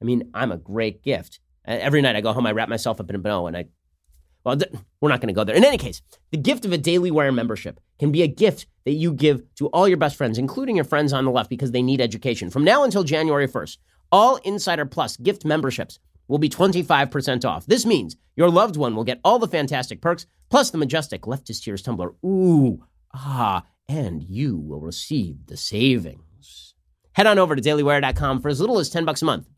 I mean, I'm a great gift. Every night I go home, I wrap myself up in a bow and I, well, we're not going to go there. In any case, the gift of a Daily Wire membership can be a gift that you give to all your best friends, including your friends on the left, because they need education. From now until January 1st, all Insider Plus gift memberships will be 25% off. This means your loved one will get all the fantastic perks, plus the majestic leftist tears tumbler. Ooh, ah, and you will receive the savings. Head on over to dailywire.com for as little as 10 bucks a month.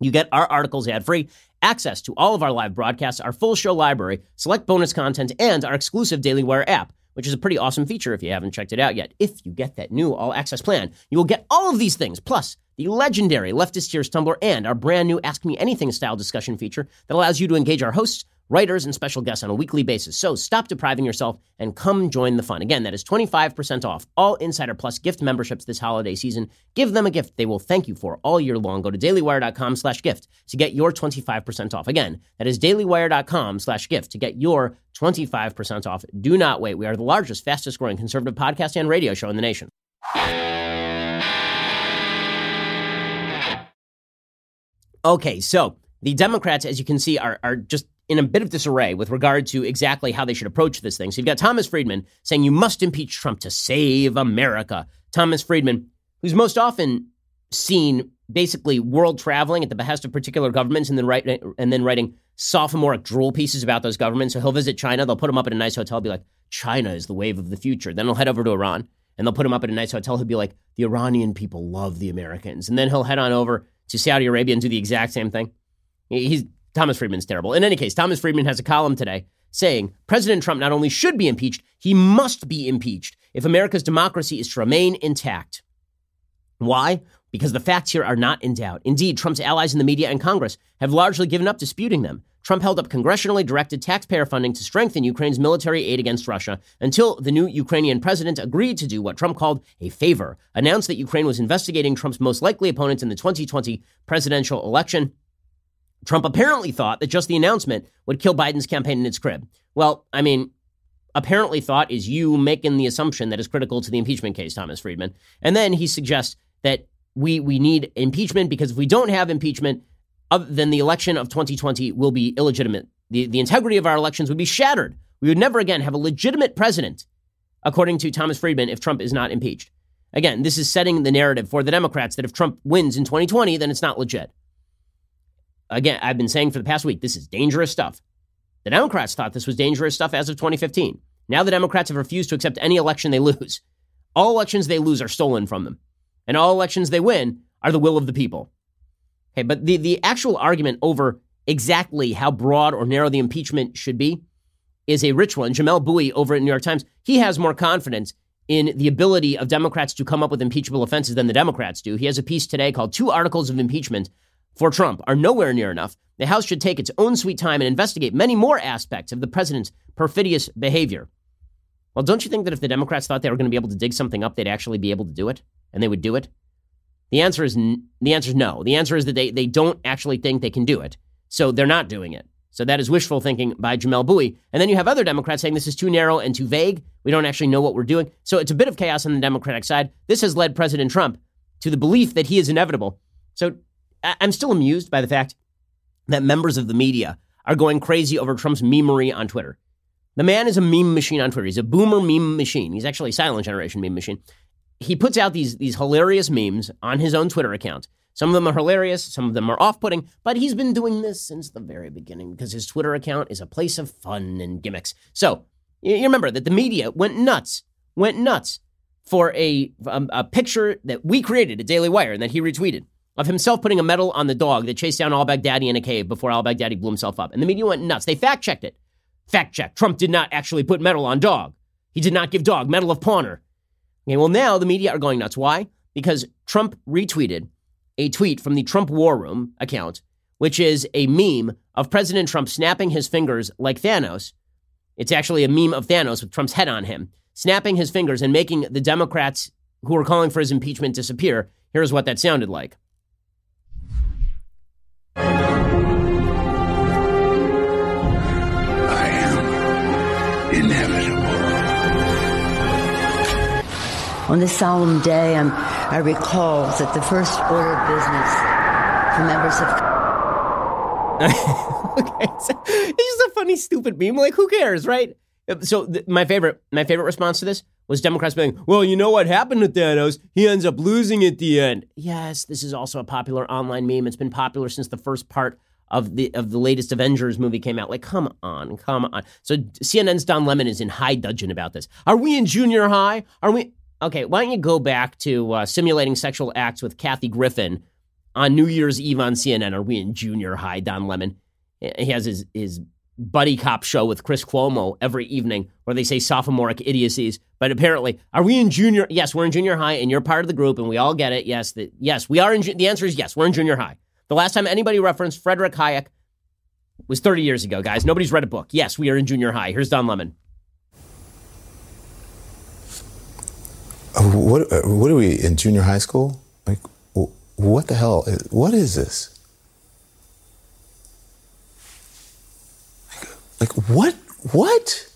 You get our articles ad free, access to all of our live broadcasts, our full show library, select bonus content, and our exclusive Daily Wire app, which is a pretty awesome feature if you haven't checked it out yet. If you get that new all access plan, you will get all of these things, plus the legendary Leftist Tears Tumbler and our brand new Ask Me Anything style discussion feature that allows you to engage our hosts writers, and special guests on a weekly basis. So stop depriving yourself and come join the fun. Again, that is 25% off all Insider Plus gift memberships this holiday season. Give them a gift they will thank you for all year long. Go to dailywire.com slash gift to get your 25% off. Again, that is dailywire.com slash gift to get your 25% off. Do not wait. We are the largest, fastest growing conservative podcast and radio show in the nation. Okay, so the Democrats, as you can see, are, are just in a bit of disarray with regard to exactly how they should approach this thing. So you've got Thomas Friedman saying you must impeach Trump to save America. Thomas Friedman, who's most often seen basically world traveling at the behest of particular governments and then write, and then writing sophomoric drool pieces about those governments. So he'll visit China. They'll put him up at a nice hotel. Be like, China is the wave of the future. Then he'll head over to Iran and they'll put him up at a nice hotel. He'll be like, the Iranian people love the Americans. And then he'll head on over to Saudi Arabia and do the exact same thing. He's Thomas Friedman's terrible. In any case, Thomas Friedman has a column today saying President Trump not only should be impeached, he must be impeached if America's democracy is to remain intact. Why? Because the facts here are not in doubt. Indeed, Trump's allies in the media and Congress have largely given up disputing them. Trump held up congressionally directed taxpayer funding to strengthen Ukraine's military aid against Russia until the new Ukrainian president agreed to do what Trump called a favor, announced that Ukraine was investigating Trump's most likely opponent in the 2020 presidential election. Trump apparently thought that just the announcement would kill Biden's campaign in its crib. Well, I mean, apparently thought is you making the assumption that is critical to the impeachment case, Thomas Friedman. And then he suggests that we we need impeachment because if we don't have impeachment, then the election of 2020 will be illegitimate. The, the integrity of our elections would be shattered. We would never again have a legitimate president, according to Thomas Friedman, if Trump is not impeached. Again, this is setting the narrative for the Democrats that if Trump wins in 2020, then it's not legit. Again, I've been saying for the past week, this is dangerous stuff. The Democrats thought this was dangerous stuff as of 2015. Now the Democrats have refused to accept any election they lose. All elections they lose are stolen from them. And all elections they win are the will of the people. Okay, but the, the actual argument over exactly how broad or narrow the impeachment should be is a rich one. Jamelle Bouie over at New York Times, he has more confidence in the ability of Democrats to come up with impeachable offenses than the Democrats do. He has a piece today called Two Articles of Impeachment for Trump Are Nowhere Near Enough. The House should take its own sweet time and investigate many more aspects of the president's perfidious behavior. Well, don't you think that if the Democrats thought they were going to be able to dig something up, they'd actually be able to do it? And they would do it? The answer is n- the answer is no. The answer is that they, they don't actually think they can do it. So they're not doing it. So that is wishful thinking by Jamelle Bouie. And then you have other Democrats saying this is too narrow and too vague. We don't actually know what we're doing. So it's a bit of chaos on the Democratic side. This has led President Trump to the belief that he is inevitable. So I'm still amused by the fact that members of the media are going crazy over Trump's memery on Twitter. The man is a meme machine on Twitter. He's a boomer meme machine. He's actually a silent generation meme machine he puts out these these hilarious memes on his own Twitter account. Some of them are hilarious, some of them are off-putting, but he's been doing this since the very beginning because his Twitter account is a place of fun and gimmicks. So, you remember that the media went nuts, went nuts for a, a, a picture that we created at Daily Wire and that he retweeted of himself putting a medal on the dog that chased down al Baghdadi in a cave before al Baghdadi blew himself up. And the media went nuts. They fact checked it. Fact check. Trump did not actually put medal on dog. He did not give dog medal of pawner. Okay, well, now the media are going nuts. Why? Because Trump retweeted a tweet from the Trump War Room account, which is a meme of President Trump snapping his fingers like Thanos. It's actually a meme of Thanos with Trump's head on him, snapping his fingers and making the Democrats who were calling for his impeachment disappear. Here's what that sounded like. I am inevitable. On this solemn day, I'm, I recall that the first order of business for members of. [laughs] okay, so it's just a funny, stupid meme. Like, who cares, right? So th- my favorite, my favorite response to this was Democrats being, "Well, you know what happened with Thanos? He ends up losing at the end." Yes, this is also a popular online meme. It's been popular since the first part of the of the latest Avengers movie came out. Like, come on, come on. So CNN's Don Lemon is in high dudgeon about this. Are we in junior high? Are we? Okay, why don't you go back to uh, simulating sexual acts with Kathy Griffin on New Year's Eve on CNN? Are we in junior high, Don Lemon? He has his, his buddy cop show with Chris Cuomo every evening where they say sophomoric idiocies. But apparently, are we in junior? Yes, we're in junior high, and you're part of the group, and we all get it. Yes, the, yes, we are in. The answer is yes, we're in junior high. The last time anybody referenced Frederick Hayek was 30 years ago, guys. Nobody's read a book. Yes, we are in junior high. Here's Don Lemon. Uh, what uh, what are we in junior high school? Like, what the hell? What is this? Like, what? What?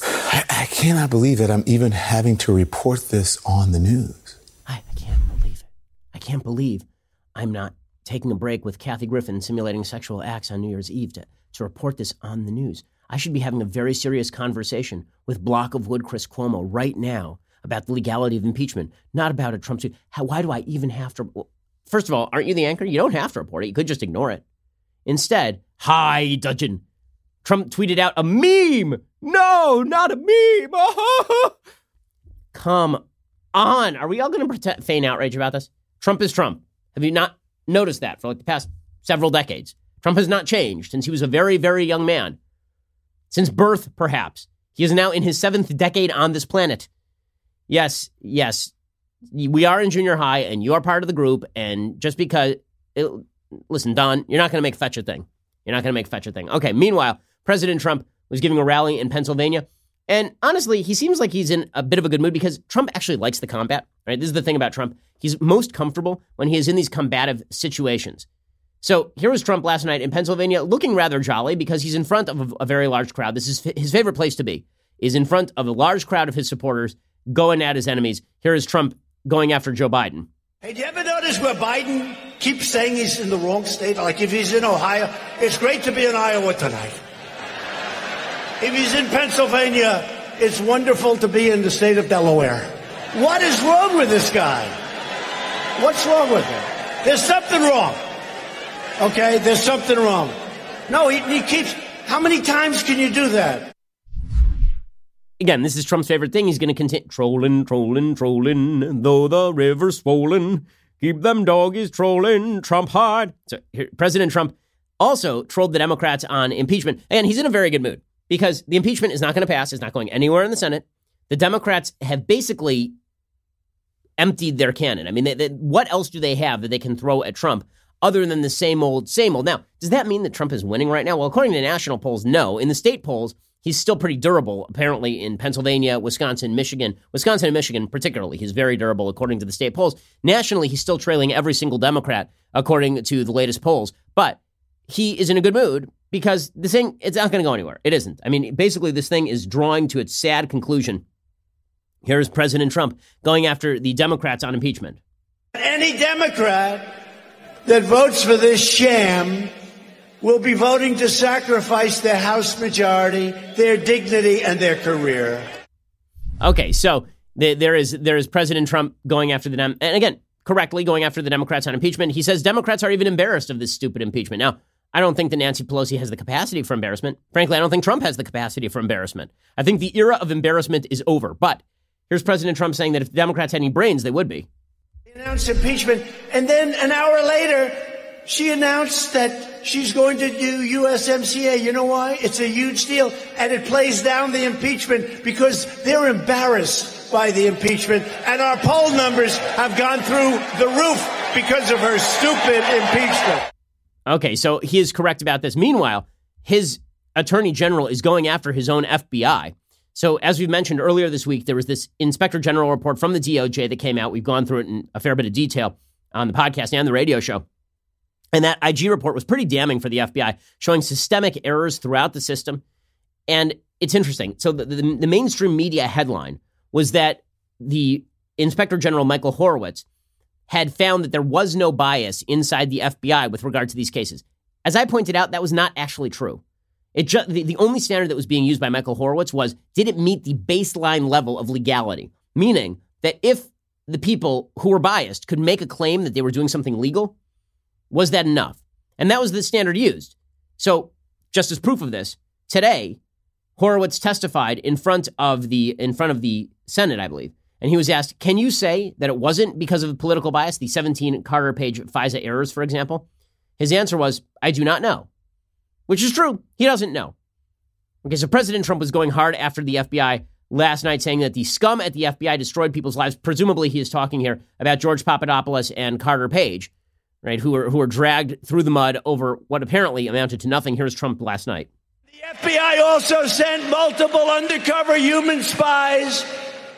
I, I, cannot believe that I'm even having to report this on the news. I, I can't believe it. I can't believe I'm not taking a break with Kathy Griffin simulating sexual acts on New Year's Eve to, to report this on the news. I should be having a very serious conversation with Block of Wood Chris Cuomo right now about the legality of impeachment, not about a Trump suit. How, why do I even have to? First of all, aren't you the anchor? You don't have to report it. You could just ignore it. Instead, high, Dudgeon. Trump tweeted out a meme. No, not a meme. [laughs] Come on. Are we all going to feign outrage about this? Trump is Trump. Have you not noticed that for like the past several decades? Trump has not changed since he was a very, very young man. Since birth, perhaps. He is now in his seventh decade on this planet. Yes, yes, we are in junior high and you are part of the group. And just because, it, listen, Don, you're not going to make fetch a thing. You're not going to make fetch a thing. Okay, meanwhile, President Trump was giving a rally in Pennsylvania. And honestly, he seems like he's in a bit of a good mood because Trump actually likes the combat, right? This is the thing about Trump. He's most comfortable when he is in these combative situations. So here was Trump last night in Pennsylvania looking rather jolly because he's in front of a, a very large crowd. This is his favorite place to be, is in front of a large crowd of his supporters going at his enemies. Here is Trump going after Joe Biden. Hey, do you ever notice where Biden keeps saying he's in the wrong state? Like if he's in Ohio, it's great to be in Iowa tonight. If he's in Pennsylvania, it's wonderful to be in the state of Delaware. What is wrong with this guy? What's wrong with him? There's something wrong. Okay, there's something wrong. No, he, he keeps. How many times can you do that? Again, this is Trump's favorite thing. He's going to continue trolling, trolling, trolling. Though the river's swollen, keep them doggies trolling. Trump hard. So here, President Trump also trolled the Democrats on impeachment. And he's in a very good mood because the impeachment is not going to pass. It's not going anywhere in the Senate. The Democrats have basically emptied their cannon. I mean, they, they, what else do they have that they can throw at Trump other than the same old, same old? Now, does that mean that Trump is winning right now? Well, according to national polls, no. In the state polls, he's still pretty durable, apparently, in Pennsylvania, Wisconsin, Michigan. Wisconsin and Michigan, particularly, he's very durable, according to the state polls. Nationally, he's still trailing every single Democrat, according to the latest polls. But he is in a good mood because this thing, it's not going to go anywhere. It isn't. I mean, basically, this thing is drawing to its sad conclusion. Here is President Trump going after the Democrats on impeachment. Any Democrat that votes for this sham will be voting to sacrifice their House majority, their dignity, and their career. Okay, so there is there is President Trump going after the Dem, and again, correctly going after the Democrats on impeachment. He says Democrats are even embarrassed of this stupid impeachment. Now, I don't think that Nancy Pelosi has the capacity for embarrassment. Frankly, I don't think Trump has the capacity for embarrassment. I think the era of embarrassment is over. But here's President Trump saying that if the Democrats had any brains, they would be. Announced impeachment, and then an hour later, she announced that she's going to do USMCA. You know why? It's a huge deal, and it plays down the impeachment because they're embarrassed by the impeachment, and our poll numbers have gone through the roof because of her stupid impeachment. Okay, so he is correct about this. Meanwhile, his attorney general is going after his own FBI. So, as we've mentioned earlier this week, there was this inspector general report from the DOJ that came out. We've gone through it in a fair bit of detail on the podcast and the radio show. And that IG report was pretty damning for the FBI, showing systemic errors throughout the system. And it's interesting. So, the, the, the mainstream media headline was that the inspector general, Michael Horowitz, had found that there was no bias inside the FBI with regard to these cases. As I pointed out, that was not actually true. It just, the, the only standard that was being used by Michael Horowitz was did it meet the baseline level of legality? Meaning that if the people who were biased could make a claim that they were doing something legal, was that enough? And that was the standard used. So, just as proof of this, today Horowitz testified in front of the in front of the Senate, I believe, and he was asked, Can you say that it wasn't because of political bias, the 17 Carter page FISA errors, for example? His answer was, I do not know, which is true. He doesn't know. Okay, so President Trump was going hard after the FBI last night, saying that the scum at the FBI destroyed people's lives. Presumably, he is talking here about George Papadopoulos and Carter Page, right, who were, who were dragged through the mud over what apparently amounted to nothing. Here's Trump last night. The FBI also sent multiple undercover human spies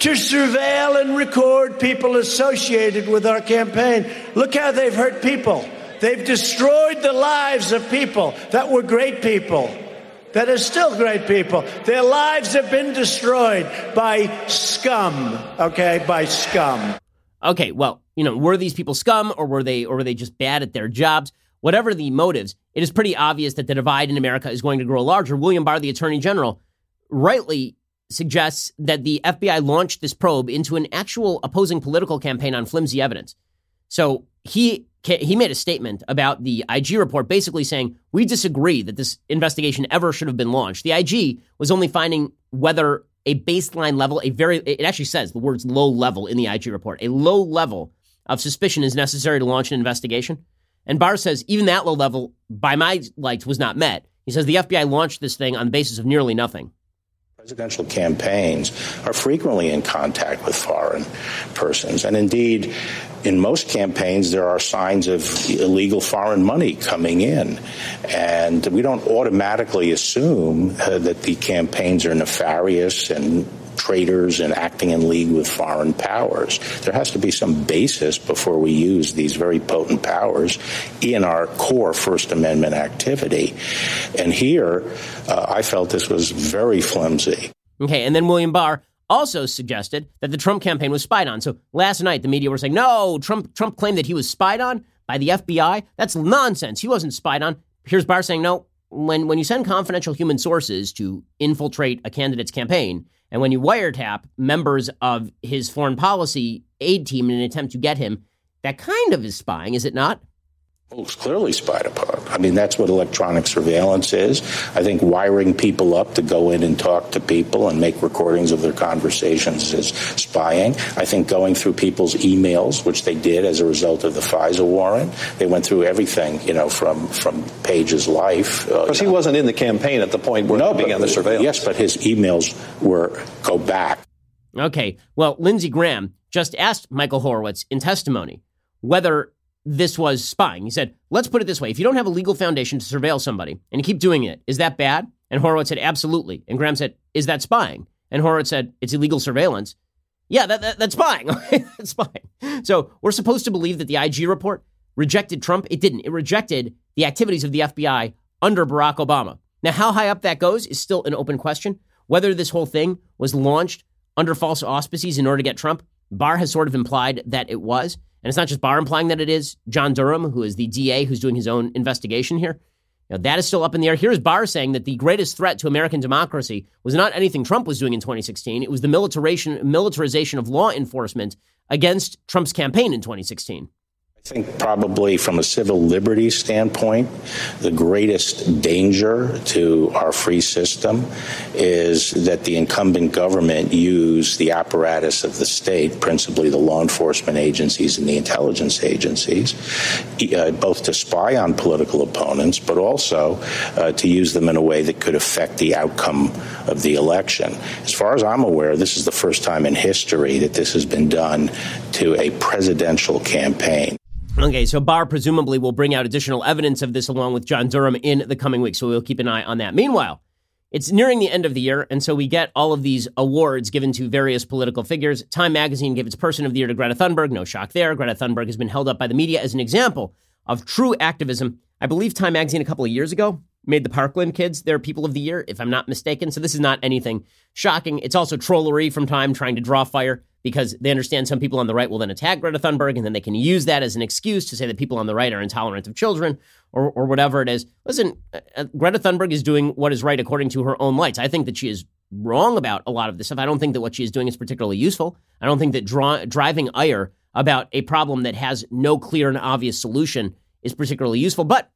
to surveil and record people associated with our campaign. Look how they've hurt people. They've destroyed the lives of people that were great people, that are still great people. Their lives have been destroyed by scum, okay, by scum. Okay, well, you know, were these people scum or were they or were they just bad at their jobs? Whatever the motives, it is pretty obvious that the divide in America is going to grow larger. William Barr, the Attorney General, rightly suggests that the FBI launched this probe into an actual opposing political campaign on flimsy evidence. So he he made a statement about the IG report, basically saying we disagree that this investigation ever should have been launched. The IG was only finding whether a baseline level, a very it actually says the words low level in the IG report, a low level of suspicion is necessary to launch an investigation. And Barr says even that low level, by my lights, was not met. He says the FBI launched this thing on the basis of nearly nothing. Presidential campaigns are frequently in contact with foreign persons. And indeed, in most campaigns, there are signs of illegal foreign money coming in. And we don't automatically assume uh, that the campaigns are nefarious and traitors and acting in league with foreign powers. There has to be some basis before we use these very potent powers in our core First Amendment activity. And here, uh, I felt this was very flimsy. Okay, and then William Barr also suggested that the Trump campaign was spied on. So last night, the media were saying, no, Trump, Trump claimed that he was spied on by the FBI. That's nonsense. He wasn't spied on. Here's Barr saying, no, when, when you send confidential human sources to infiltrate a candidate's campaign, and when you wiretap members of his foreign policy aid team in an attempt to get him, that kind of is spying, is it not? Well, it's clearly spied upon. I mean, that's what electronic surveillance is. I think wiring people up to go in and talk to people and make recordings of their conversations is spying. I think going through people's emails, which they did as a result of the FISA warrant, they went through everything, you know, from from Page's life. Uh, because he know. wasn't in the campaign at the point where no, began the surveillance. Yes, but his emails were go back. Okay. Well, Lindsey Graham just asked Michael Horowitz in testimony whether this was spying. He said, let's put it this way. If you don't have a legal foundation to surveil somebody and you keep doing it, is that bad? And Horowitz said, absolutely. And Graham said, is that spying? And Horowitz said, it's illegal surveillance. Yeah, that, that, that's spying. [laughs] that's spying. So we're supposed to believe that the IG report rejected Trump. It didn't. It rejected the activities of the FBI under Barack Obama. Now, how high up that goes is still an open question. Whether this whole thing was launched under false auspices in order to get Trump, Barr has sort of implied that it was. And it's not just Barr implying that it is. John Durham, who is the DA who's doing his own investigation here, know, that is still up in the air. Here's Barr saying that the greatest threat to American democracy was not anything Trump was doing in 2016. It was the militarization, militarization of law enforcement against Trump's campaign in 2016. I think probably from a civil liberties standpoint, the greatest danger to our free system is that the incumbent government use the apparatus of the state, principally the law enforcement agencies and the intelligence agencies, uh, both to spy on political opponents, but also uh, to use them in a way that could affect the outcome of the election. As far as I'm aware, this is the first time in history that this has been done to a presidential campaign. Okay, so Barr presumably will bring out additional evidence of this along with John Durham in the coming weeks, so we'll keep an eye on that. Meanwhile, it's nearing the end of the year, and so we get all of these awards given to various political figures. Time magazine gave its Person of the Year to Greta Thunberg. No shock there. Greta Thunberg has been held up by the media as an example of true activism. I believe Time magazine a couple of years ago made the Parkland kids their People of the Year, if I'm not mistaken. So this is not anything shocking. It's also trollery from Time trying to draw fire because they understand some people on the right will then attack Greta Thunberg, and then they can use that as an excuse to say that people on the right are intolerant of children or, or whatever it is. Listen, uh, uh, Greta Thunberg is doing what is right according to her own lights. I think that she is wrong about a lot of this stuff. I don't think that what she is doing is particularly useful. I don't think that draw, driving ire about a problem that has no clear and obvious solution is particularly useful. But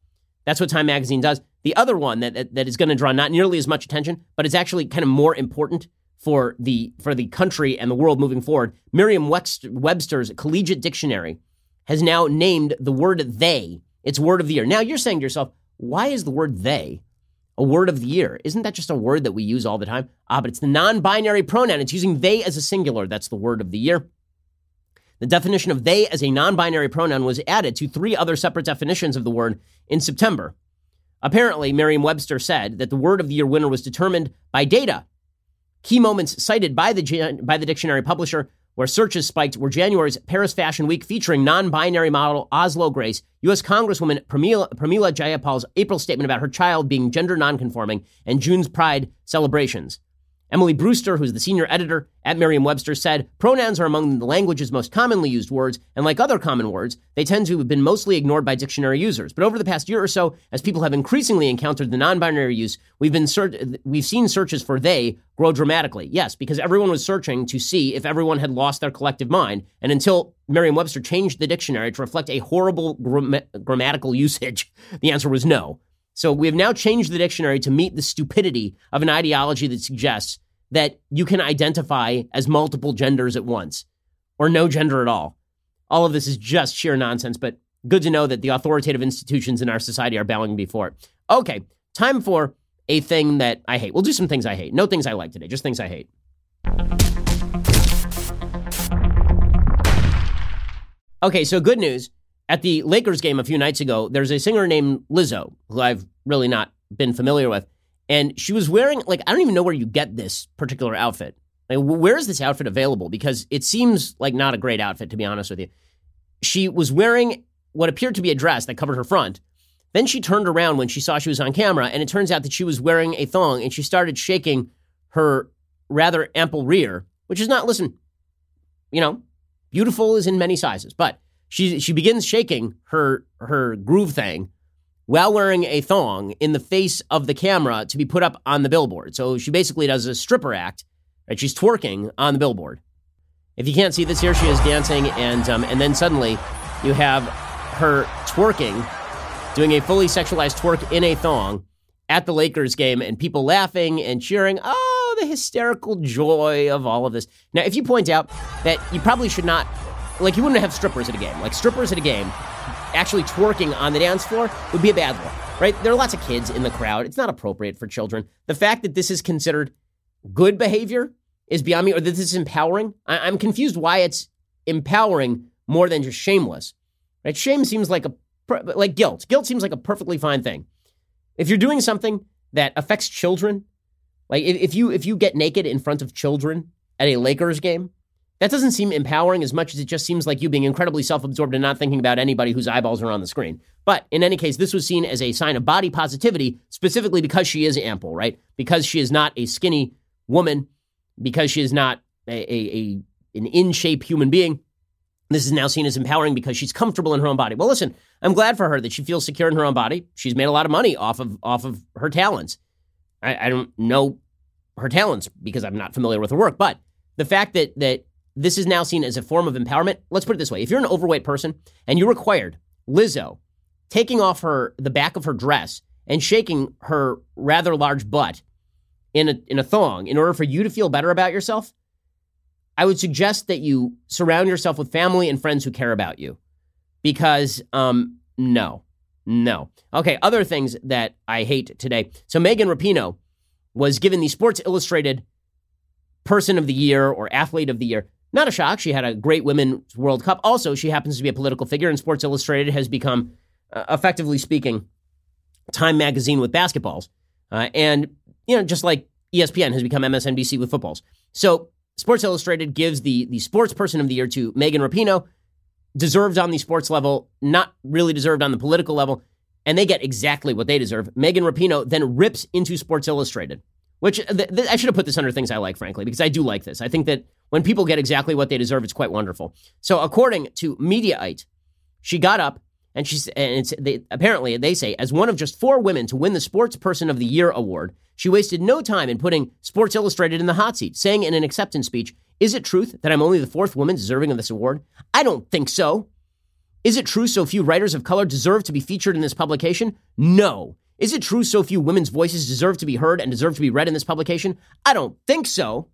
that's what Time Magazine does. The other one that, that, is going to draw not nearly as much attention, but it's actually kind of more important for the for the country and the world moving forward. Merriam-Webster's Collegiate Dictionary has now named the word "they" its word of the year. Now you're saying to yourself, why is the word "they" a word of the year? Isn't that just a word that we use all the time? Ah, but it's the non-binary pronoun. It's using "they" as a singular. That's the word of the year. The definition of they as a non binary pronoun was added to three other separate definitions of the word in September. Apparently, Merriam Webster said that the word of the year winner was determined by data Key moments cited by the, by the dictionary publisher where searches spiked were January's Paris Fashion Week featuring non binary model Oslo Grace, U.S. Congresswoman Pramila, Pramila Jayapal's April statement about her child being gender nonconforming, and June's Pride celebrations. Emily Brewster, who's the senior editor at Merriam Webster, said pronouns are among the language's most commonly used words, and like other common words, they tend to have been mostly ignored by dictionary users. But over the past year or so, as people have increasingly encountered the non binary use, we've, been ser- we've seen searches for they grow dramatically. Yes, because everyone was searching to see if everyone had lost their collective mind. And until Merriam Webster changed the dictionary to reflect a horrible gram- grammatical usage, [laughs] the answer was no. So we have now changed the dictionary to meet the stupidity of an ideology that suggests that you can identify as multiple genders at once or no gender at all. All of this is just sheer nonsense, but good to know that the authoritative institutions in our society are bowing before it. Okay, time for a thing that I hate. We'll do some things I hate. No things I like today, just things I hate. Okay, so good news. At the Lakers game a few nights ago, there's a singer named Lizzo, who I've really not been familiar with. And she was wearing, like, I don't even know where you get this particular outfit. Like, where is this outfit available? Because it seems like not a great outfit, to be honest with you. She was wearing what appeared to be a dress that covered her front. Then she turned around when she saw she was on camera, and it turns out that she was wearing a thong, and she started shaking her rather ample rear, which is not, listen, you know, beautiful is in many sizes, but she she begins shaking her her groove thing while wearing a thong in the face of the camera to be put up on the billboard. So she basically does a stripper act, right? She's twerking on the billboard. If you can't see this, here she is dancing, and um, and then suddenly you have her twerking, doing a fully sexualized twerk in a thong at the Lakers game, and people laughing and cheering. Oh, the hysterical joy of all of this. Now, if you point out that you probably should not, like, you wouldn't have strippers at a game, like strippers at a game actually twerking on the dance floor would be a bad look, right? There are lots of kids in the crowd. It's not appropriate for children. The fact that this is considered good behavior is beyond me, or that this is empowering. I- am confused why it's empowering more than just shameless. Right? Shame seems like a like guilt. Guilt seems like a perfectly fine thing. If you're doing something that affects children, like if you if you get naked in front of children at a Lakers game, that doesn't seem empowering as much as it just seems like you being incredibly self absorbed and not thinking about anybody whose eyeballs are on the screen. But in any case, this was seen as a sign of body positivity, specifically because she is ample, right? Because she is not a skinny woman, because she is not a, a, a an in shape human being. This is now seen as empowering because she's comfortable in her own body. Well, listen, I'm glad for her that she feels secure in her own body. She's made a lot of money off of off of her talents. I, I don't know her talents because I'm not familiar with her work, but the fact that that this is now seen as a form of empowerment. Let's put it this way: if you're an overweight person and you required Lizzo taking off her the back of her dress and shaking her rather large butt in a in a thong in order for you to feel better about yourself, I would suggest that you surround yourself with family and friends who care about you. Because um no. No. Okay, other things that I hate today. So Megan Rapinoe was given the Sports Illustrated Person of the Year or Athlete of the Year. Not a shock. She had a great Women's World Cup. Also, she happens to be a political figure, and Sports Illustrated has become, uh, effectively speaking, Time Magazine with basketballs. Uh, and, you know, just like ESPN has become MSNBC with footballs. So Sports Illustrated gives the, the Sports Person of the Year to Megan Rapinoe, deserved on the sports level, not really deserved on the political level, and they get exactly what they deserve. Megan Rapinoe then rips into Sports Illustrated, which uh, th- th- I should have put this under things I like, frankly, because I do like this. I think that when people get exactly what they deserve, it's quite wonderful. So, according to Mediaite, she got up and she's and they, apparently they say as one of just four women to win the Sports Person of the Year award, she wasted no time in putting Sports Illustrated in the hot seat, saying in an acceptance speech, "Is it truth that I'm only the fourth woman deserving of this award? I don't think so. Is it true so few writers of color deserve to be featured in this publication? No. Is it true so few women's voices deserve to be heard and deserve to be read in this publication? I don't think so."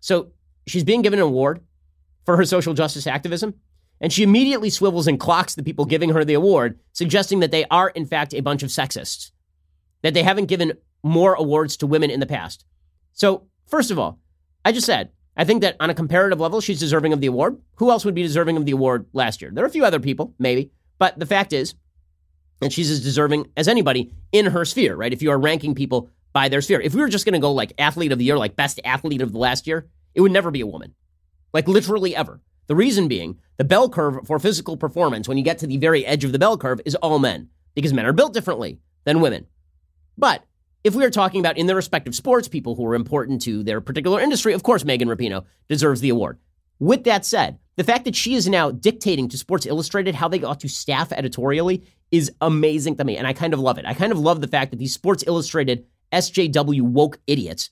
So she's being given an award for her social justice activism. And she immediately swivels and clocks the people giving her the award, suggesting that they are, in fact, a bunch of sexists, that they haven't given more awards to women in the past. So, first of all, I just said, I think that on a comparative level, she's deserving of the award. Who else would be deserving of the award last year? There are a few other people, maybe. But the fact is, that she's as deserving as anybody in her sphere, right? If you are ranking people by their sphere. If we were just going to go like athlete of the year, like best athlete of the last year, it would never be a woman. Like literally ever. The reason being, the bell curve for physical performance, when you get to the very edge of the bell curve, is all men, because men are built differently than women. But if we are talking about in their respective sports, people who are important to their particular industry, of course, Megan Rapinoe deserves the award. With that said, the fact that she is now dictating to Sports Illustrated how they ought to staff editorially is amazing to me. And I kind of love it. I kind of love the fact that these Sports Illustrated SJW woke idiots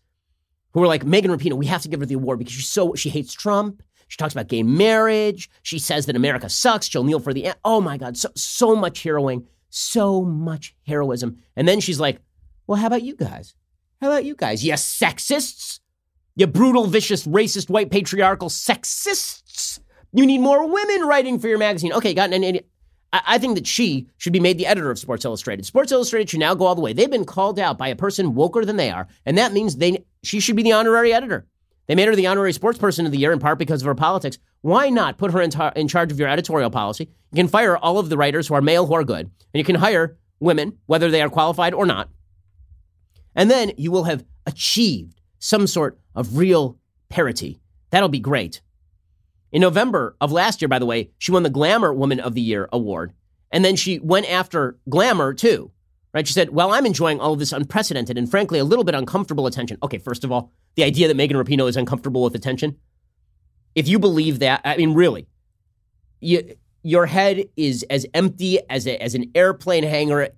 who are like, Megan Rapinoe, we have to give her the award because she's so, she hates Trump. She talks about gay marriage. She says that America sucks. She'll kneel for the. Oh my God. So, so much heroing, so much heroism. And then she's like, well, how about you guys? How about you guys? You sexists? You brutal, vicious, racist, white, patriarchal sexists? You need more women writing for your magazine. Okay, got an idiot. I think that she should be made the editor of Sports Illustrated. Sports Illustrated should now go all the way. They've been called out by a person woker than they are, and that means they she should be the honorary editor. They made her the honorary sports person of the year in part because of her politics. Why not put her in, tar- in charge of your editorial policy? You can fire all of the writers who are male who are good, and you can hire women, whether they are qualified or not. And then you will have achieved some sort of real parity. That'll be great. In November of last year, by the way, she won the Glamour Woman of the Year award. And then she went after Glamour too, right? She said, Well, I'm enjoying all of this unprecedented and frankly a little bit uncomfortable attention. Okay, first of all, the idea that Megan Rapinoe is uncomfortable with attention, if you believe that, I mean, really, you, your head is as empty as, a, as an airplane hangar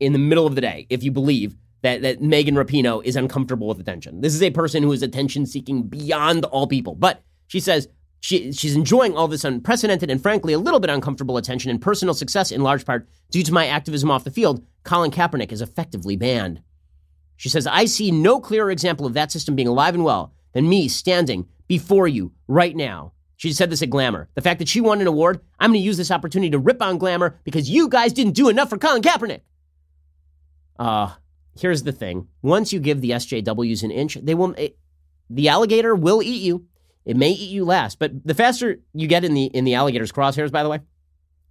in the middle of the day if you believe that, that Megan Rapinoe is uncomfortable with attention. This is a person who is attention seeking beyond all people. But she says, she, she's enjoying all this unprecedented and frankly a little bit uncomfortable attention and personal success in large part due to my activism off the field. Colin Kaepernick is effectively banned. She says, I see no clearer example of that system being alive and well than me standing before you right now. She said this at Glamour. The fact that she won an award, I'm going to use this opportunity to rip on Glamour because you guys didn't do enough for Colin Kaepernick. Uh, here's the thing. Once you give the SJWs an inch, they will, it, the alligator will eat you. It may eat you last, but the faster you get in the in the alligator's crosshairs, by the way,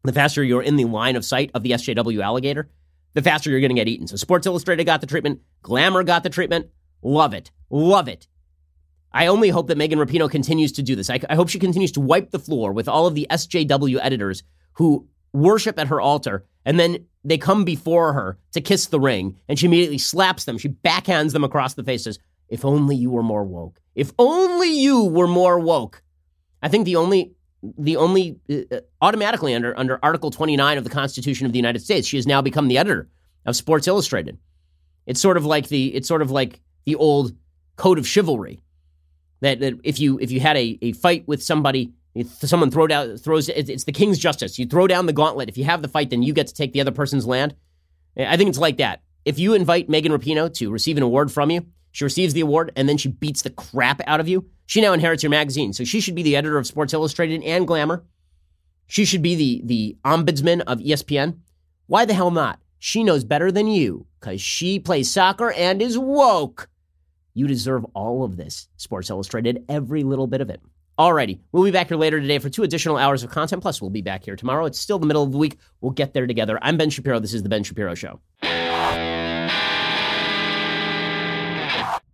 the faster you're in the line of sight of the SJW alligator, the faster you're going to get eaten. So Sports Illustrated got the treatment, Glamour got the treatment. Love it, love it. I only hope that Megan Rapinoe continues to do this. I, I hope she continues to wipe the floor with all of the SJW editors who worship at her altar, and then they come before her to kiss the ring, and she immediately slaps them. She backhands them across the faces. If only you were more woke. If only you were more woke. I think the only the only uh, automatically under under Article 29 of the Constitution of the United States, she has now become the editor of Sports Illustrated. It's sort of like the it's sort of like the old code of chivalry that, that if you if you had a, a fight with somebody someone throw down throws it's the king's justice you throw down the gauntlet if you have the fight then you get to take the other person's land i think it's like that if you invite megan rapinoe to receive an award from you she receives the award and then she beats the crap out of you. She now inherits your magazine. So she should be the editor of Sports Illustrated and Glamour. She should be the, the ombudsman of ESPN. Why the hell not? She knows better than you because she plays soccer and is woke. You deserve all of this, Sports Illustrated, every little bit of it. Alrighty, we'll be back here later today for two additional hours of content. Plus, we'll be back here tomorrow. It's still the middle of the week. We'll get there together. I'm Ben Shapiro. This is The Ben Shapiro Show.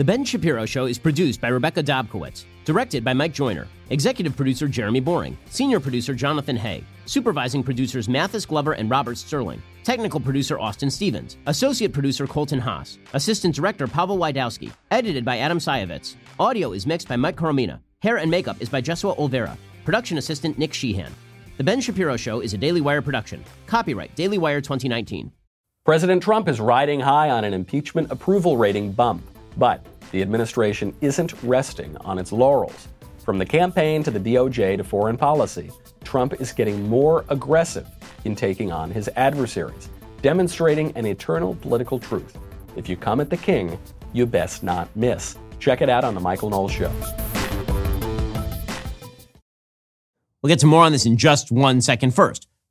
The Ben Shapiro Show is produced by Rebecca Dobkowitz, directed by Mike Joyner, executive producer Jeremy Boring, senior producer Jonathan Hay, supervising producers Mathis Glover and Robert Sterling, technical producer Austin Stevens, associate producer Colton Haas, assistant director Pavel Wydowski, edited by Adam Sayevitz. Audio is mixed by Mike Coromina. Hair and makeup is by Jesua Olvera. Production assistant Nick Sheehan. The Ben Shapiro Show is a Daily Wire production. Copyright Daily Wire 2019. President Trump is riding high on an impeachment approval rating bump. But the administration isn't resting on its laurels. From the campaign to the DOJ to foreign policy, Trump is getting more aggressive in taking on his adversaries, demonstrating an eternal political truth. If you come at the king, you best not miss. Check it out on The Michael Knowles Show. We'll get to more on this in just one second. First,